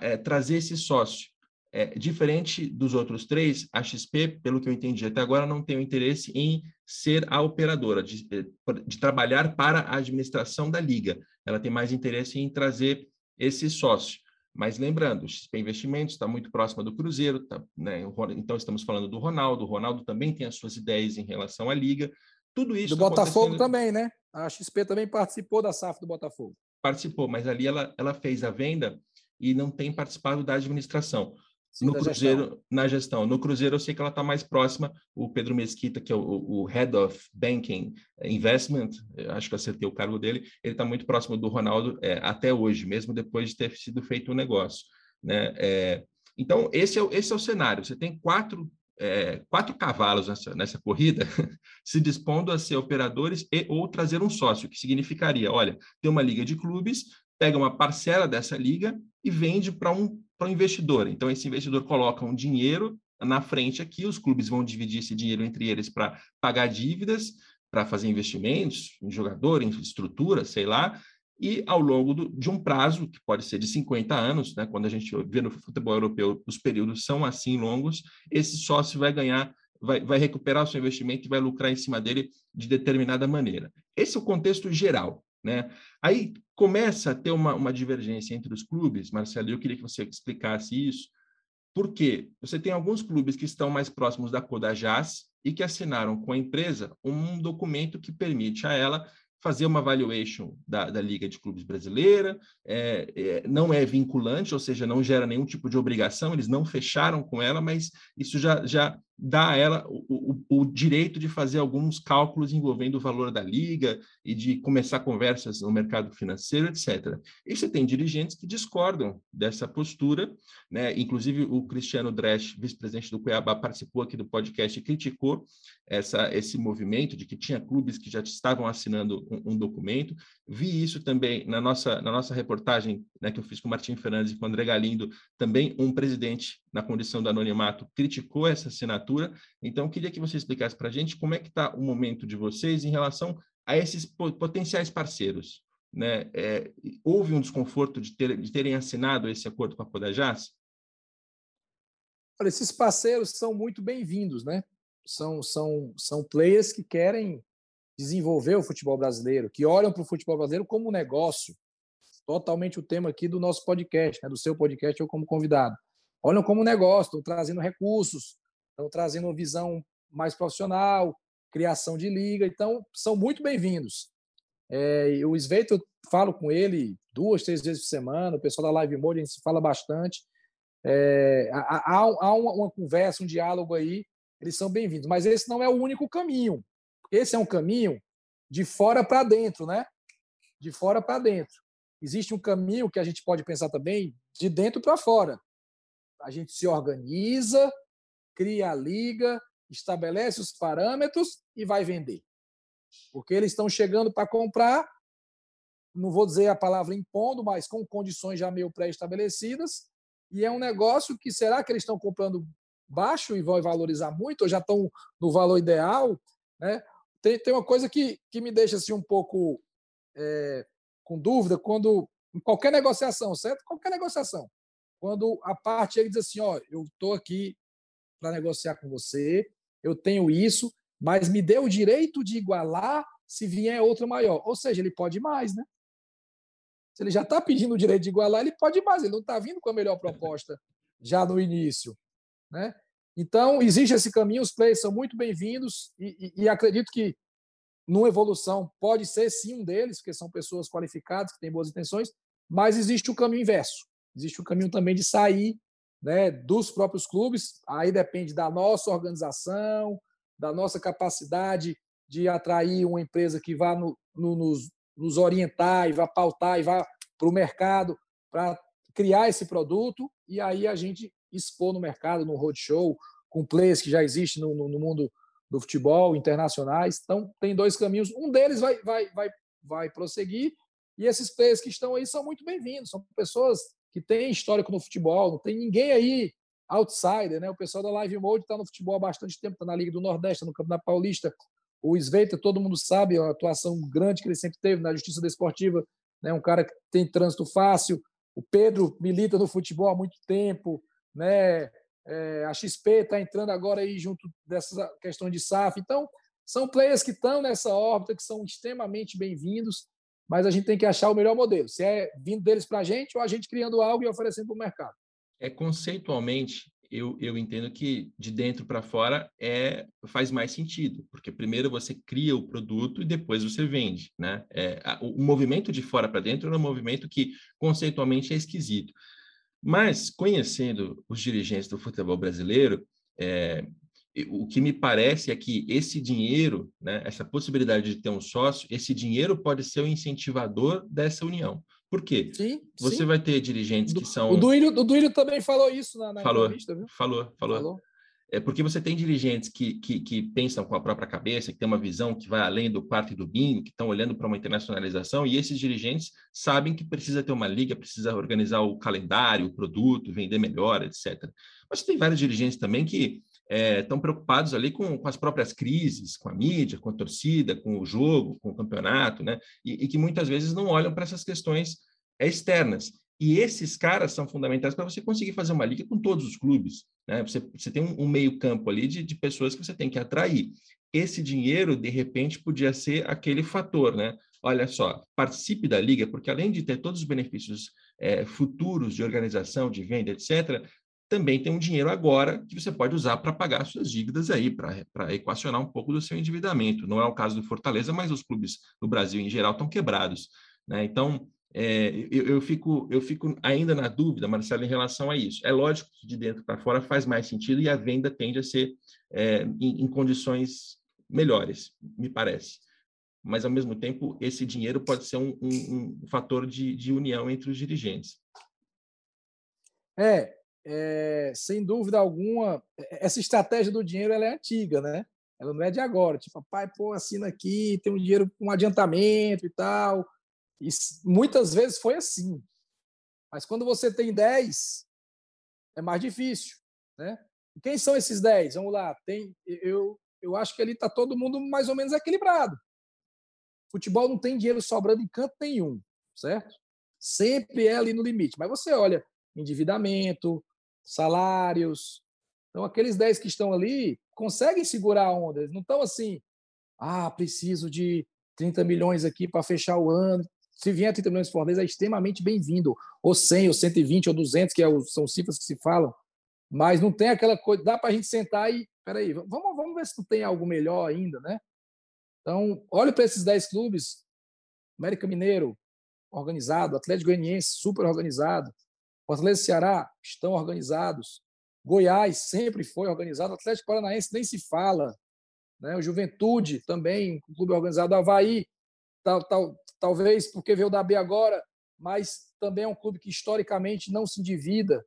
é, trazer esse sócio. É, diferente dos outros três, a XP, pelo que eu entendi até agora, não tem o interesse em ser a operadora, de, eh, de trabalhar para a administração da liga. Ela tem mais interesse em trazer esse sócio. Mas lembrando, o XP Investimentos está muito próxima do Cruzeiro, tá, né? então estamos falando do Ronaldo. O Ronaldo também tem as suas ideias em relação à liga. Tudo isso. Do tá Botafogo também, né? A XP também participou da SAF do Botafogo. Participou, mas ali ela, ela fez a venda e não tem participado da administração. Sim, no Cruzeiro, gestão. na gestão. No Cruzeiro, eu sei que ela está mais próxima. O Pedro Mesquita, que é o, o, Head of Banking Investment, acho que acertei o cargo dele, ele está muito próximo do Ronaldo é, até hoje, mesmo depois de ter sido feito o um negócio. Né? É, então, esse é, esse é o cenário. Você tem quatro, é, quatro cavalos nessa, nessa corrida <laughs> se dispondo a ser operadores e ou trazer um sócio, que significaria, olha, ter uma liga de clubes, pega uma parcela dessa liga e vende para um para o investidor. Então, esse investidor coloca um dinheiro na frente aqui, os clubes vão dividir esse dinheiro entre eles para pagar dívidas, para fazer investimentos em jogador, em estrutura, sei lá, e ao longo do, de um prazo, que pode ser de 50 anos, né, quando a gente vê no futebol europeu, os períodos são assim longos, esse sócio vai ganhar, vai, vai recuperar o seu investimento e vai lucrar em cima dele de determinada maneira. Esse é o contexto geral. Né? Aí começa a ter uma, uma divergência entre os clubes, Marcelo, eu queria que você explicasse isso, porque você tem alguns clubes que estão mais próximos da Codajás e que assinaram com a empresa um documento que permite a ela fazer uma valuation da, da Liga de Clubes Brasileira, é, é, não é vinculante, ou seja, não gera nenhum tipo de obrigação, eles não fecharam com ela, mas isso já, já dá a ela o, o, o, direito de fazer alguns cálculos envolvendo o valor da liga e de começar conversas no mercado financeiro, etc. E você tem dirigentes que discordam dessa postura, né? inclusive o Cristiano Dresch, vice-presidente do Cuiabá, participou aqui do podcast e criticou essa, esse movimento de que tinha clubes que já estavam assinando um, um documento. Vi isso também na nossa, na nossa reportagem né, que eu fiz com o Martim Fernandes e com o André Galindo, também um presidente na condição do anonimato criticou essa assinatura. Então, queria que você explicasse para a gente como é que está o momento de vocês em relação a esses potenciais parceiros. Né? É, houve um desconforto de, ter, de terem assinado esse acordo com a Codajás? Olha, esses parceiros são muito bem-vindos, né? São, são, são players que querem desenvolver o futebol brasileiro, que olham para o futebol brasileiro como um negócio. Totalmente o tema aqui do nosso podcast, né? do seu podcast, eu como convidado olham como negócio, estão trazendo recursos, estão trazendo uma visão mais profissional, criação de liga, então são muito bem-vindos. É, o Sveito, eu falo com ele duas, três vezes por semana, o pessoal da Live Mode, a gente se fala bastante. É, há, há uma, uma, conversa, um diálogo aí, eles são bem-vindos, mas esse não é o único caminho. Esse é um caminho de fora para dentro, né? De fora para dentro. Existe um caminho que a gente pode pensar também de dentro para fora a gente se organiza, cria a liga, estabelece os parâmetros e vai vender. Porque eles estão chegando para comprar, não vou dizer a palavra impondo, mas com condições já meio pré-estabelecidas, e é um negócio que será que eles estão comprando baixo e vão valorizar muito, ou já estão no valor ideal? Né? Tem, tem uma coisa que, que me deixa assim, um pouco é, com dúvida quando em qualquer negociação, certo? Qualquer negociação quando a parte ele diz assim, ó, eu estou aqui para negociar com você, eu tenho isso, mas me dê o direito de igualar se vier outro maior. Ou seja, ele pode mais, né? Se ele já está pedindo o direito de igualar, ele pode mais, ele não está vindo com a melhor proposta já no início. Né? Então, existe esse caminho, os players são muito bem-vindos e, e, e, acredito que numa evolução pode ser sim um deles, porque são pessoas qualificadas, que têm boas intenções, mas existe o caminho inverso. Existe o caminho também de sair né, dos próprios clubes. Aí depende da nossa organização, da nossa capacidade de atrair uma empresa que vá no, no, nos, nos orientar e vá pautar e vá para o mercado para criar esse produto e aí a gente expor no mercado, no roadshow, com players que já existem no, no, no, mundo do futebol, internacionais. Então, tem dois caminhos. Um deles vai, vai, vai, vai prosseguir e esses players que estão aí são muito bem-vindos. São pessoas que tem histórico no futebol, não tem ninguém aí outsider, né? O pessoal da Live Mode está no futebol há bastante tempo, está na Liga do Nordeste, tá no Campeonato Paulista. O Sveita, todo mundo sabe a atuação grande que ele sempre teve na Justiça Desportiva, né? Um cara que tem trânsito fácil. O Pedro milita no futebol há muito tempo, né? É, a XP está entrando agora aí junto dessa questão de SAF. Então, são players que estão nessa órbita, que são extremamente bem-vindos, mas a gente tem que achar o melhor modelo. Se é vindo deles para a gente ou a gente criando algo e oferecendo para o mercado. É conceitualmente, eu, eu entendo que de dentro para fora é faz mais sentido, porque primeiro você cria o produto e depois você vende, né? É, o movimento de fora para dentro é um movimento que conceitualmente é esquisito. Mas conhecendo os dirigentes do futebol brasileiro, é, o que me parece é que esse dinheiro, né, essa possibilidade de ter um sócio, esse dinheiro pode ser o incentivador dessa união. Por quê? Sim, Você sim. vai ter dirigentes que são. O Duílio, o Duílio também falou isso na, na falou, entrevista, viu? Falou, falou. falou. É porque você tem dirigentes que, que, que, pensam com a própria cabeça, que tem uma visão que vai além do quarto e do bingo, que estão olhando para uma internacionalização, e esses dirigentes sabem que precisa ter uma liga, precisa organizar o calendário, o produto, vender melhor, etc. Mas tem vários dirigentes também que estão é, preocupados ali com, com, as próprias crises, com a mídia, com a torcida, com o jogo, com o campeonato, né? E, e que muitas vezes não olham para essas questões externas. E esses caras são fundamentais para você conseguir fazer uma liga com todos os clubes. Né? Você, você tem um, um meio campo ali de, de, pessoas que você tem que atrair. Esse dinheiro, de repente, podia ser aquele fator. Né? Olha só, participe da liga, porque além de ter todos os benefícios é, futuros de organização, de venda, etc., também tem um dinheiro agora que você pode usar para pagar suas dívidas aí, para equacionar um pouco do seu endividamento. Não é o caso do Fortaleza, mas os clubes do Brasil em geral estão quebrados. Né? Então, é, eu, eu, fico, eu fico ainda na dúvida, Marcelo, em relação a isso. É lógico que de dentro para fora faz mais sentido e a venda tende a ser é, em, em condições melhores, me parece. Mas, ao mesmo tempo, esse dinheiro pode ser um, um, um fator de, de união entre os dirigentes. É, é, sem dúvida alguma, essa estratégia do dinheiro é antiga, né? Ela não é de agora. Tipo, pai, pô, assina aqui, tem um dinheiro com um adiantamento e tal. E muitas vezes foi assim. Mas quando você tem 10, é mais difícil, né? Quem são esses 10? Vamos lá, tem eu eu acho que ali está todo mundo mais ou menos equilibrado. Futebol não tem dinheiro sobrando em canto nenhum, certo? Sempre é ali no limite. Mas você olha endividamento, salários. Então, aqueles 10 que estão ali conseguem segurar a onda. Eles não estão assim, ah, preciso de 30 milhões aqui para fechar o ano. Se vier 30 milhões por mês, é extremamente bem-vindo. Ou 100, ou 120, ou 200, que é são cifras que se falam. Mas não tem aquela coisa, dá para a gente sentar e, peraí, vamos, vamos ver se não tem algo melhor ainda, né? Então, olhe para esses 10 clubes, América Mineiro, organizado, Atlético Goianiense, super organizado, Fortaleza e Ceará estão organizados. Goiás sempre foi organizado. Atlético Paranaense nem se fala. Né? O Juventude também, um clube organizado. Havaí, tal, tal, talvez porque veio da B agora, mas também é um clube que historicamente não se endivida.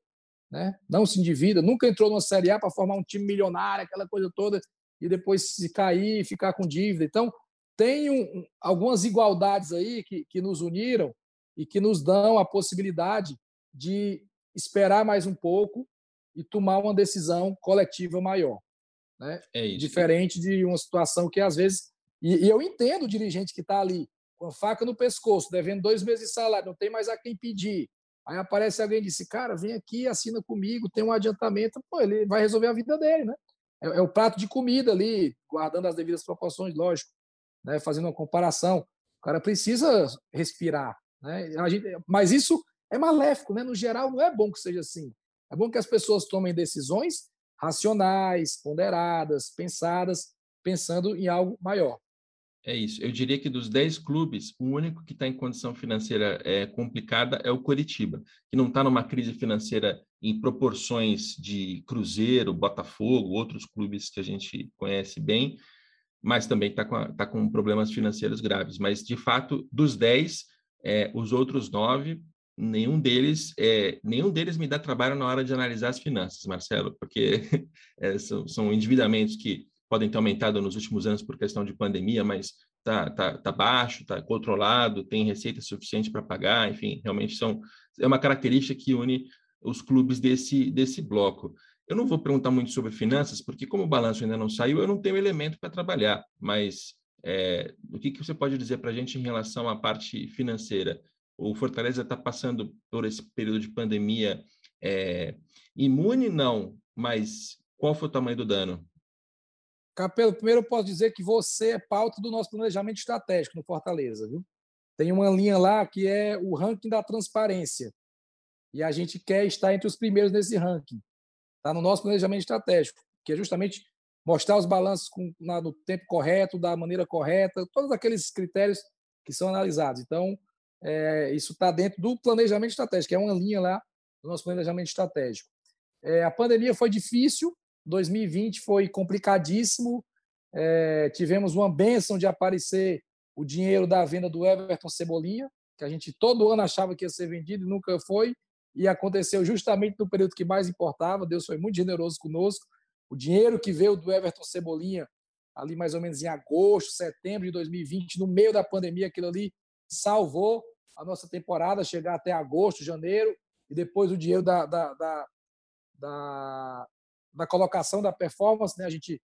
Né? Não se endivida. Nunca entrou numa Série A para formar um time milionário, aquela coisa toda, e depois se cair e ficar com dívida. Então, tem um, algumas igualdades aí que, que nos uniram e que nos dão a possibilidade de esperar mais um pouco e tomar uma decisão coletiva maior. Né? É. Diferente de uma situação que, às vezes. E, e eu entendo o dirigente que está ali com a faca no pescoço, devendo dois meses de salário, não tem mais a quem pedir. Aí aparece alguém e diz: Cara, vem aqui, assina comigo, tem um adiantamento. Pô, ele vai resolver a vida dele, né? É, é o prato de comida ali, guardando as devidas proporções, lógico, né? fazendo uma comparação. O cara precisa respirar. Né? Gente, mas isso é maléfico, né? No geral, não é bom que seja assim. É bom que as pessoas tomem decisões racionais, ponderadas, pensadas, pensando em algo maior. É isso. Eu diria que dos 10 clubes, o único que está em condição financeira é, complicada é o Coritiba, que não está numa crise financeira em proporções de Cruzeiro, Botafogo, outros clubes que a gente conhece bem, mas também está com, tá com problemas financeiros graves. Mas, de fato, dos 10, é, os outros nove nenhum deles é, nenhum deles me dá trabalho na hora de analisar as finanças, Marcelo, porque <laughs> é, são, são, endividamentos que podem ter aumentado nos últimos anos por questão de pandemia, mas tá, tá, tá baixo, tá controlado, tem receita suficiente para pagar, enfim, realmente são é uma característica que une os clubes desse desse bloco. Eu não vou perguntar muito sobre finanças, porque como o balanço ainda não saiu, eu não tenho elemento para trabalhar, mas é, o que, que você pode dizer para a gente em relação à parte financeira? O Fortaleza está passando por esse período de pandemia É, imune, não, mas qual foi o tamanho do dano? Capelo, primeiro eu posso dizer que você é pauta do nosso planejamento estratégico no Fortaleza, viu? Tem uma linha lá que é o ranking da transparência. E a gente quer estar entre os primeiros nesse ranking. Está no nosso planejamento estratégico, que é justamente mostrar os balanços com, na, no tempo correto, da maneira correta, todos aqueles critérios que são analisados. Então, é, isso está dentro do planejamento estratégico, é uma linha lá do nosso planejamento estratégico. É, a pandemia foi difícil, 2020 foi complicadíssimo, é, tivemos uma benção de aparecer o dinheiro da venda do Everton Cebolinha, que a gente todo ano achava que ia ser vendido e nunca foi, e aconteceu justamente no período que mais importava. Deus foi muito generoso conosco. O dinheiro que veio do Everton Cebolinha, ali mais ou menos em agosto, setembro de 2020, no meio da pandemia, aquilo ali salvou a nossa temporada, chegar até agosto, janeiro, e depois o dinheiro da, da, da, da, da colocação da performance, né? a gente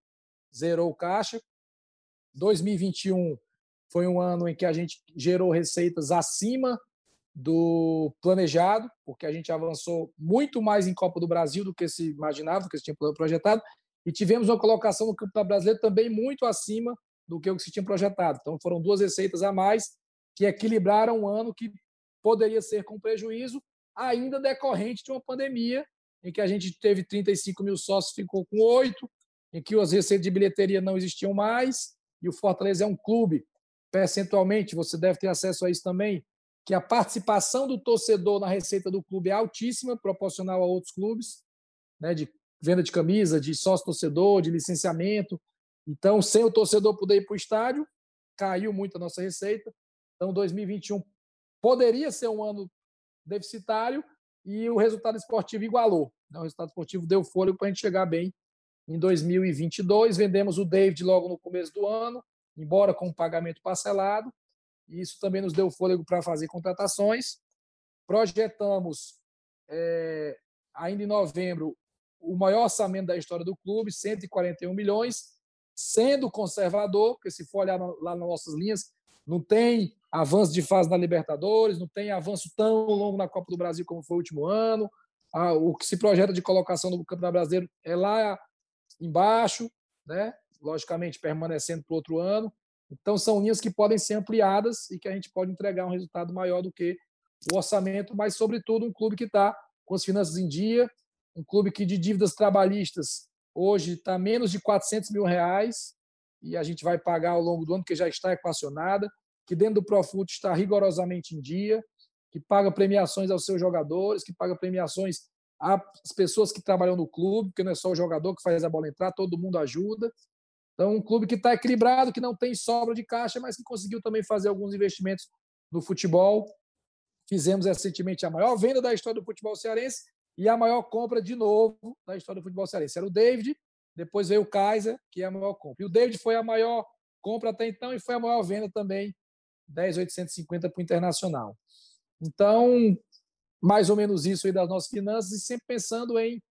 zerou o caixa. 2021 foi um ano em que a gente gerou receitas acima do planejado, porque a gente avançou muito mais em Copa do Brasil do que se imaginava, do que se tinha projetado, e tivemos uma colocação no Campeonato Brasileiro também muito acima do que o que se tinha projetado. Então foram duas receitas a mais que equilibraram um ano que poderia ser com prejuízo, ainda decorrente de uma pandemia em que a gente teve 35 mil sócios, ficou com oito, em que as receitas de bilheteria não existiam mais, e o Fortaleza é um clube, percentualmente, você deve ter acesso a isso também, que a participação do torcedor na receita do clube é altíssima, proporcional a outros clubes, né, de venda de camisa, de sócio-torcedor, de licenciamento. Então, sem o torcedor poder ir para o estádio, caiu muito a nossa receita. Então, 2021 poderia ser um ano deficitário e o resultado esportivo igualou. Né? O resultado esportivo deu fôlego para a gente chegar bem em 2022. Vendemos o David logo no começo do ano, embora com pagamento parcelado. E isso também nos deu fôlego para fazer contratações. Projetamos, é, ainda em novembro, o maior orçamento da história do clube, 141 milhões, sendo conservador, porque se for olhar lá nas nossas linhas, não tem avanço de fase na Libertadores, não tem avanço tão longo na Copa do Brasil como foi o último ano. Ah, o que se projeta de colocação no Campeonato Brasileiro é lá embaixo, né? logicamente permanecendo para o outro ano. Então, são linhas que podem ser ampliadas e que a gente pode entregar um resultado maior do que o orçamento, mas, sobretudo, um clube que está com as finanças em dia, um clube que de dívidas trabalhistas hoje está menos de 400 mil reais e a gente vai pagar ao longo do ano, que já está equacionada, que dentro do Profut está rigorosamente em dia, que paga premiações aos seus jogadores, que paga premiações às pessoas que trabalham no clube, porque não é só o jogador que faz a bola entrar, todo mundo ajuda. Então, um clube que está equilibrado, que não tem sobra de caixa, mas que conseguiu também fazer alguns investimentos no futebol. Fizemos recentemente a maior venda da história do futebol cearense e a maior compra de novo da história do futebol cearense. Era o David, depois veio o Kaiser, que é a maior compra. E o David foi a maior compra até então e foi a maior venda também, 10,850 para o Internacional. Então, mais ou menos isso aí das nossas finanças e sempre pensando em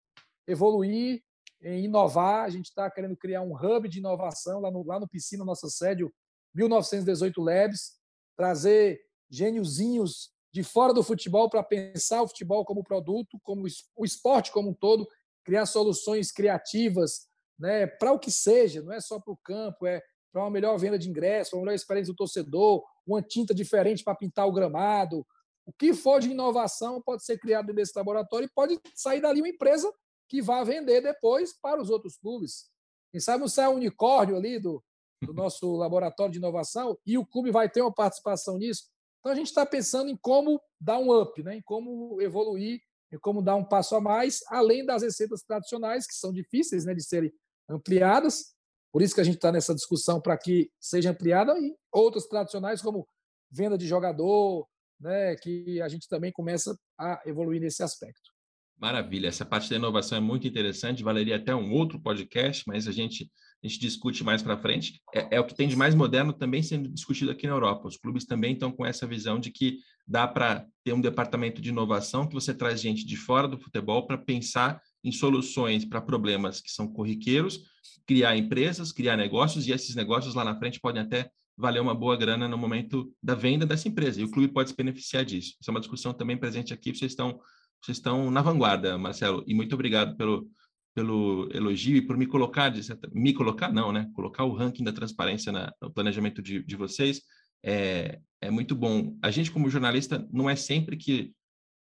evoluir, em inovar. A gente está querendo criar um hub de inovação lá no, lá no Piscina, nossa sede, 1918 Labs, trazer gêniozinhos de fora do futebol para pensar o futebol como produto, como o esporte como um todo, criar soluções criativas né, para o que seja, não é só para o campo, é para uma melhor venda de ingressos, para uma melhor experiência do torcedor, uma tinta diferente para pintar o gramado. O que for de inovação pode ser criado nesse laboratório e pode sair dali uma empresa que vai vender depois para os outros clubes. Quem sabe não sai um unicórnio ali do, do nosso <laughs> laboratório de inovação e o clube vai ter uma participação nisso. Então a gente está pensando em como dar um up, né? em como evoluir, em como dar um passo a mais, além das receitas tradicionais, que são difíceis né, de serem ampliadas. Por isso que a gente está nessa discussão para que seja ampliada e outras tradicionais, como venda de jogador, né, que a gente também começa a evoluir nesse aspecto. Maravilha, essa parte da inovação é muito interessante, valeria até um outro podcast, mas a gente, a gente discute mais para frente. É, é, o que tem de mais moderno também sendo discutido aqui na Europa. Os clubes também estão com essa visão de que dá para ter um departamento de inovação que você traz gente de fora do futebol para pensar em soluções para problemas que são corriqueiros, criar empresas, criar negócios, e esses negócios lá na frente podem até valer uma boa grana no momento da venda dessa empresa, e o clube pode se beneficiar disso. Isso é uma discussão também presente aqui, vocês estão vocês estão na vanguarda, Marcelo, e muito obrigado pelo, pelo elogio e por me colocar, certa, me colocar não, né? Colocar o ranking da transparência na, no planejamento de, de vocês é, é muito bom. A gente, como jornalista, não é sempre que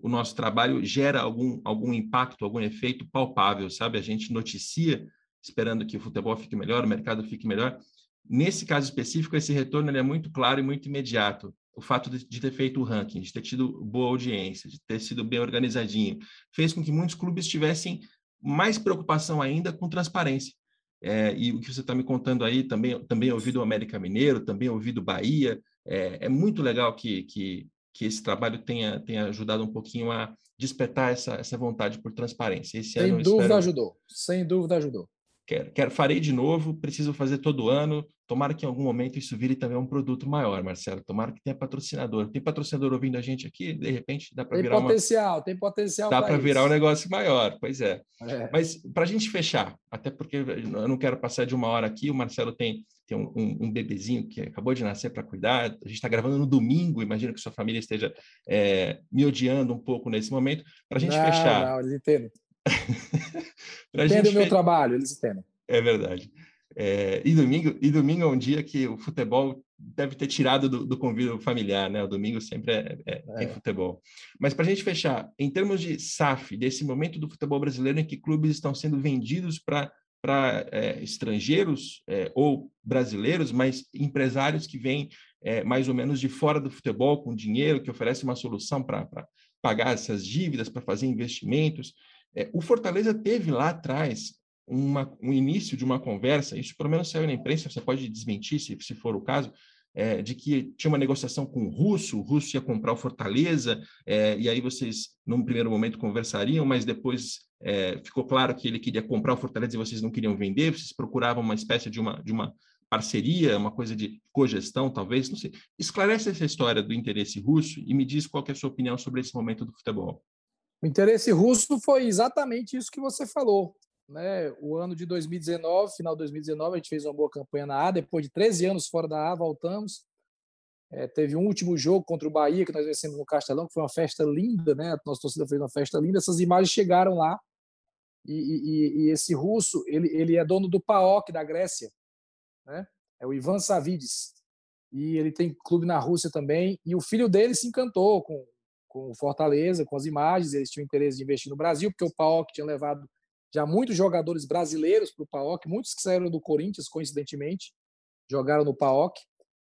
o nosso trabalho gera algum, algum impacto, algum efeito palpável, sabe? A gente noticia esperando que o futebol fique melhor, o mercado fique melhor. Nesse caso específico, esse retorno é muito claro e muito imediato. O fato de, de, ter feito o ranking, de ter tido boa audiência, de ter sido bem organizadinho, fez com que muitos clubes tivessem mais preocupação ainda com transparência. É, e o que você está me contando aí, também, também ouvi do América Mineiro, também ouvi do Bahia. É, é muito legal que, que, que esse trabalho tenha, tenha ajudado um pouquinho a despertar essa, essa vontade por transparência. Esse Sem dúvida espero... ajudou. Sem dúvida ajudou. Quero, quero, farei de novo, preciso fazer todo ano. Tomara que em algum momento isso vire também um produto maior, Marcelo. Tomara que tenha patrocinador. Tem patrocinador ouvindo a gente aqui, de repente dá para virar potencial, uma... tem potencial. Dá para virar um negócio maior, pois é. é. Mas para a gente fechar, até porque eu não quero passar de uma hora aqui, o Marcelo tem, tem um, um, um bebezinho que acabou de nascer para cuidar. A gente está gravando no domingo, imagino que sua família esteja é, me odiando um pouco nesse momento. Para a gente não, fechar. Não, eles entendem. <laughs> Entendem o meu trabalho, eles entendem. É verdade. É, e, domingo, e domingo é um dia que o futebol deve ter tirado do, do convívio familiar, né? O domingo sempre é, é, é. futebol. Mas para a gente fechar, em termos de SAF, desse momento do futebol brasileiro em que clubes estão sendo vendidos para para é, estrangeiros é, ou brasileiros, mas empresários que vêm é, mais ou menos de fora do futebol com dinheiro, que oferecem uma solução para pagar essas dívidas, para fazer investimentos. É, o Fortaleza teve lá atrás uma, um início de uma conversa, isso pelo menos saiu na imprensa, você pode desmentir se, se for o caso, é, de que tinha uma negociação com o russo, o russo ia comprar o Fortaleza, é, e aí vocês, num primeiro momento, conversariam, mas depois é, ficou claro que ele queria comprar o Fortaleza e vocês não queriam vender, vocês procuravam uma espécie de uma, de uma parceria, uma coisa de cogestão, talvez, não sei. Esclarece essa história do interesse russo e me diz qual é a sua opinião sobre esse momento do futebol. O interesse russo foi exatamente isso que você falou. Né? O ano de 2019, final de 2019, a gente fez uma boa campanha na A. Depois de 13 anos fora da A, voltamos. É, teve um último jogo contra o Bahia, que nós vencemos no Castelão, que foi uma festa linda, né? A nossa torcida fez uma festa linda. Essas imagens chegaram lá. E, e, e esse russo, ele, ele é dono do PAOK da Grécia, né? É o Ivan Savides. E ele tem clube na Rússia também. E o filho dele se encantou com, com o Fortaleza, com as imagens. Eles tinham interesse de investir no Brasil, porque o PAOK tinha levado já muitos jogadores brasileiros para o PAOC, muitos que saíram do Corinthians, coincidentemente, jogaram no PAOC.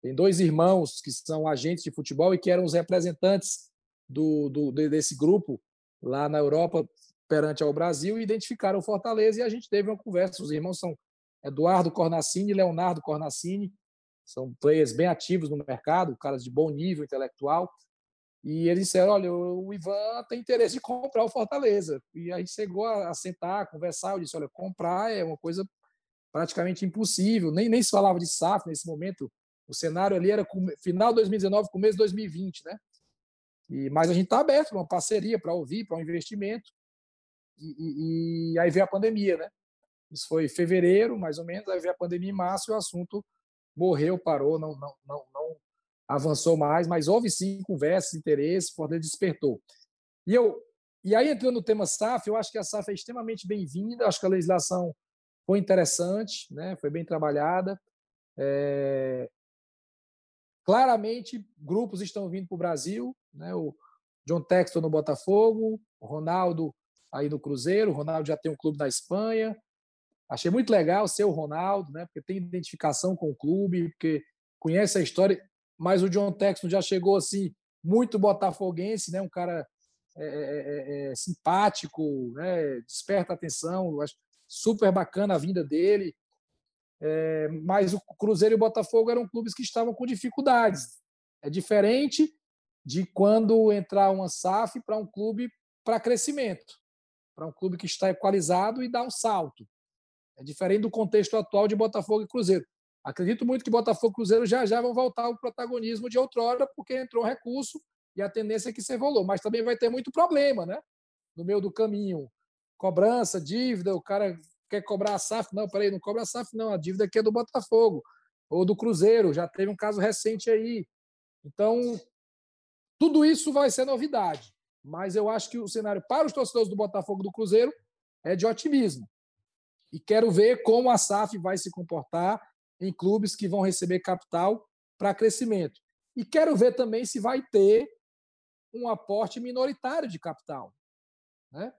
Tem dois irmãos que são agentes de futebol e que eram os representantes do, do, desse grupo lá na Europa perante ao Brasil e identificaram o Fortaleza e a gente teve uma conversa. Os irmãos são Eduardo Cornacini e Leonardo Cornacini, são players bem ativos no mercado, caras de bom nível intelectual. E eles disseram: olha, o Ivan tem interesse de comprar o Fortaleza. E aí chegou a, sentar, a conversar. Eu disse: olha, comprar é uma coisa praticamente impossível. Nem, nem se falava de SAF nesse momento. O cenário ali era final de 2019, começo de 2020, né? E, mas a gente está aberto para uma parceria, para ouvir, para um investimento. E, e, aí veio a pandemia, né? Isso foi em fevereiro, mais ou menos. Aí veio a pandemia em março e o assunto morreu, parou, não, não, não, não avançou mais, mas houve sim conversas, interesse, Fortaleza despertou. E eu e aí entrando no tema SAF, eu acho que a SAF é extremamente bem-vinda, acho que a legislação foi interessante, né? Foi bem trabalhada. É... Claramente, grupos estão vindo para o Brasil, né? O John Texton no Botafogo, o Ronaldo aí no Cruzeiro, o Ronaldo já tem um clube na Espanha. Achei muito legal ser o Ronaldo, né? Porque tem identificação com o clube, porque conhece a história mas o John Texton já chegou assim muito botafoguense, né? Um cara é, é, é, é simpático, né? Desperta atenção, acho super bacana a vinda dele. É, mas o Cruzeiro e o Botafogo eram clubes que estavam com dificuldades. É diferente de quando entrar uma SAF para um clube para crescimento, para um clube que está equalizado e dá um salto. É diferente do contexto atual de Botafogo e Cruzeiro. Acredito muito que Botafogo e Cruzeiro já já vão voltar ao protagonismo de outrora, porque entrou um recurso e a tendência é que se evolua. Mas também vai ter muito problema, né? No meio do caminho. Cobrança, dívida, o cara quer cobrar a SAF. Não, peraí, não cobra a SAF, não. A dívida aqui é do Botafogo ou do Cruzeiro. Já teve um caso recente aí. Então, tudo isso vai ser novidade. Mas eu acho que o cenário para os torcedores do Botafogo do Cruzeiro é de otimismo. E quero ver como a SAF vai se comportar em clubes que vão receber capital para crescimento. E quero ver também se vai ter um aporte minoritário de capital. Né?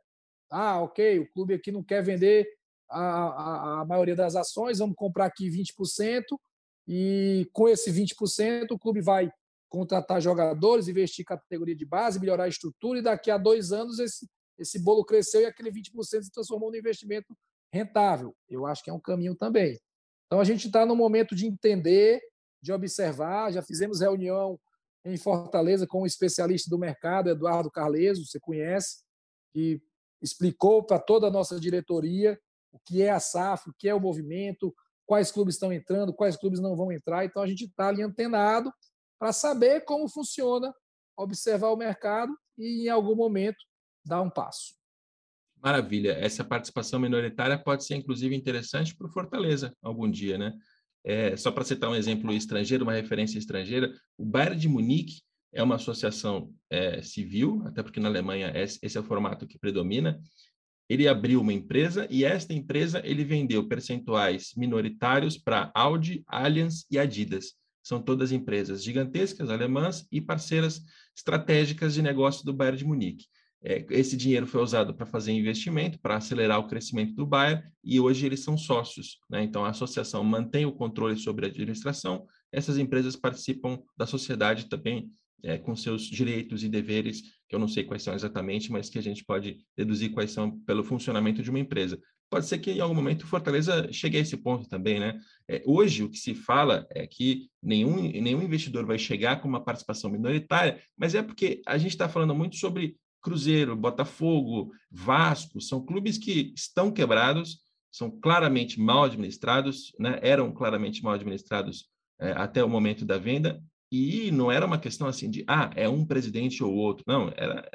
Ah, ok, o clube aqui não quer vender a, a, a maioria das ações, vamos comprar aqui 20%, e com esse 20%, o clube vai contratar jogadores, investir em categoria de base, melhorar a estrutura, e daqui a dois anos esse, esse bolo cresceu e aquele 20% se transformou num investimento rentável. Eu acho que é um caminho também. Então a gente está no momento de entender, de observar. Já fizemos reunião em Fortaleza com um especialista do mercado, Eduardo Carleso, você conhece, que explicou para toda a nossa diretoria o que é a SAF, o que é o movimento, quais clubes estão entrando, quais clubes não vão entrar. Então a gente está ali antenado para saber como funciona, observar o mercado e, em algum momento, dar um passo. Maravilha. Essa participação minoritária pode ser, inclusive, interessante para o Fortaleza algum dia, né? É, só para citar um exemplo estrangeiro, uma referência estrangeira, o Bayern de Munique é uma associação é, civil, até porque na Alemanha esse é o formato que predomina. Ele abriu uma empresa e esta empresa ele vendeu percentuais minoritários para Audi, Allianz e Adidas. São todas empresas gigantescas, alemãs e parceiras estratégicas de negócio do Bayern de Munique. É, esse dinheiro foi usado para fazer investimento, para acelerar o crescimento do Bayern, e hoje eles são sócios. Né? Então, a associação mantém o controle sobre a administração, essas empresas participam da sociedade também é, com seus direitos e deveres, que eu não sei quais são exatamente, mas que a gente pode deduzir quais são pelo funcionamento de uma empresa pode ser que em algum momento o Fortaleza chegue a esse ponto também, né? É, hoje o que se fala é que nenhum, nenhum investidor vai chegar com uma participação minoritária, mas é porque a gente está falando muito sobre Cruzeiro, Botafogo, Vasco, são clubes que estão quebrados, são claramente mal administrados, né? eram claramente mal administrados é, até o momento da venda, e não era uma questão assim de, ah, é um presidente ou outro, não, era,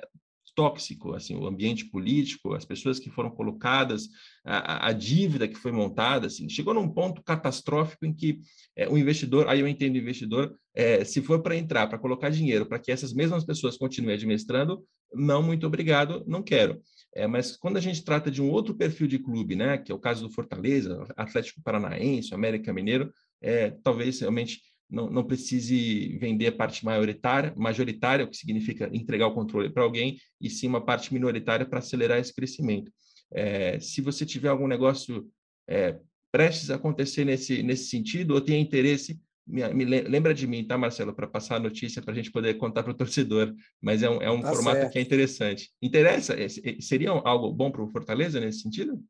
tóxico, assim, o ambiente político, as pessoas que foram colocadas, a, a dívida que foi montada, assim, chegou num ponto catastrófico em que é, o investidor, aí eu entendo o investidor, é, se for para entrar, para colocar dinheiro, para que essas mesmas pessoas continuem administrando, não, muito obrigado, não quero. É, mas quando a gente trata de um outro perfil de clube, né, que é o caso do Fortaleza, Atlético Paranaense, América Mineiro, é, talvez realmente não, não precise vender a parte maioritária, majoritária, o que significa entregar o controle para alguém, e sim uma parte minoritária para acelerar esse crescimento. É, se você tiver algum negócio é, prestes a acontecer nesse, nesse sentido, ou tem interesse, me, me lembra de mim, tá, Marcelo, para passar a notícia para a gente poder contar para o torcedor, mas é um, é um tá formato certo. que é interessante. Interessa? Seria algo bom para o Fortaleza nesse sentido?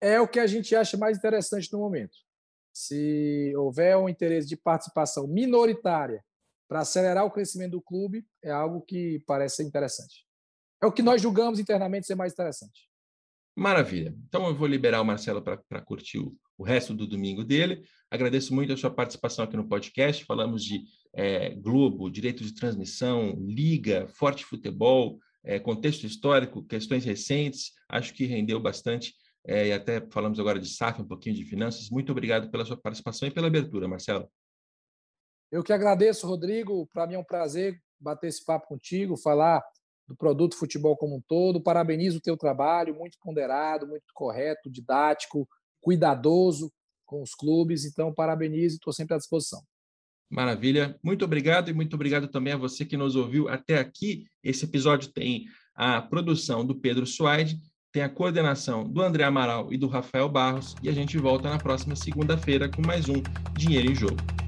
É o que a gente acha mais interessante no momento se houver um interesse de participação minoritária para acelerar o crescimento do clube, é algo que parece ser interessante. É o que nós julgamos internamente ser mais interessante. Maravilha. Então eu vou liberar o Marcelo para curtir o, o, resto do domingo dele. Agradeço muito a sua participação aqui no podcast. Falamos de é, Globo, direito de transmissão, Liga, Forte Futebol, é, contexto histórico, questões recentes. Acho que rendeu bastante é, e até falamos agora de SAF, um pouquinho de finanças. Muito obrigado pela sua participação e pela abertura, Marcelo. Eu que agradeço, Rodrigo. Para mim é um prazer bater esse papo contigo, falar do produto futebol como um todo. Parabenizo o teu trabalho, muito ponderado, muito correto, didático, cuidadoso com os clubes. Então, parabenizo e estou sempre à disposição. Maravilha. Muito obrigado e muito obrigado também a você que nos ouviu até aqui. Esse episódio tem a produção do Pedro Suaide tem a coordenação do André Amaral e do Rafael Barros, e a gente volta na próxima segunda-feira com mais um Dinheiro em Jogo.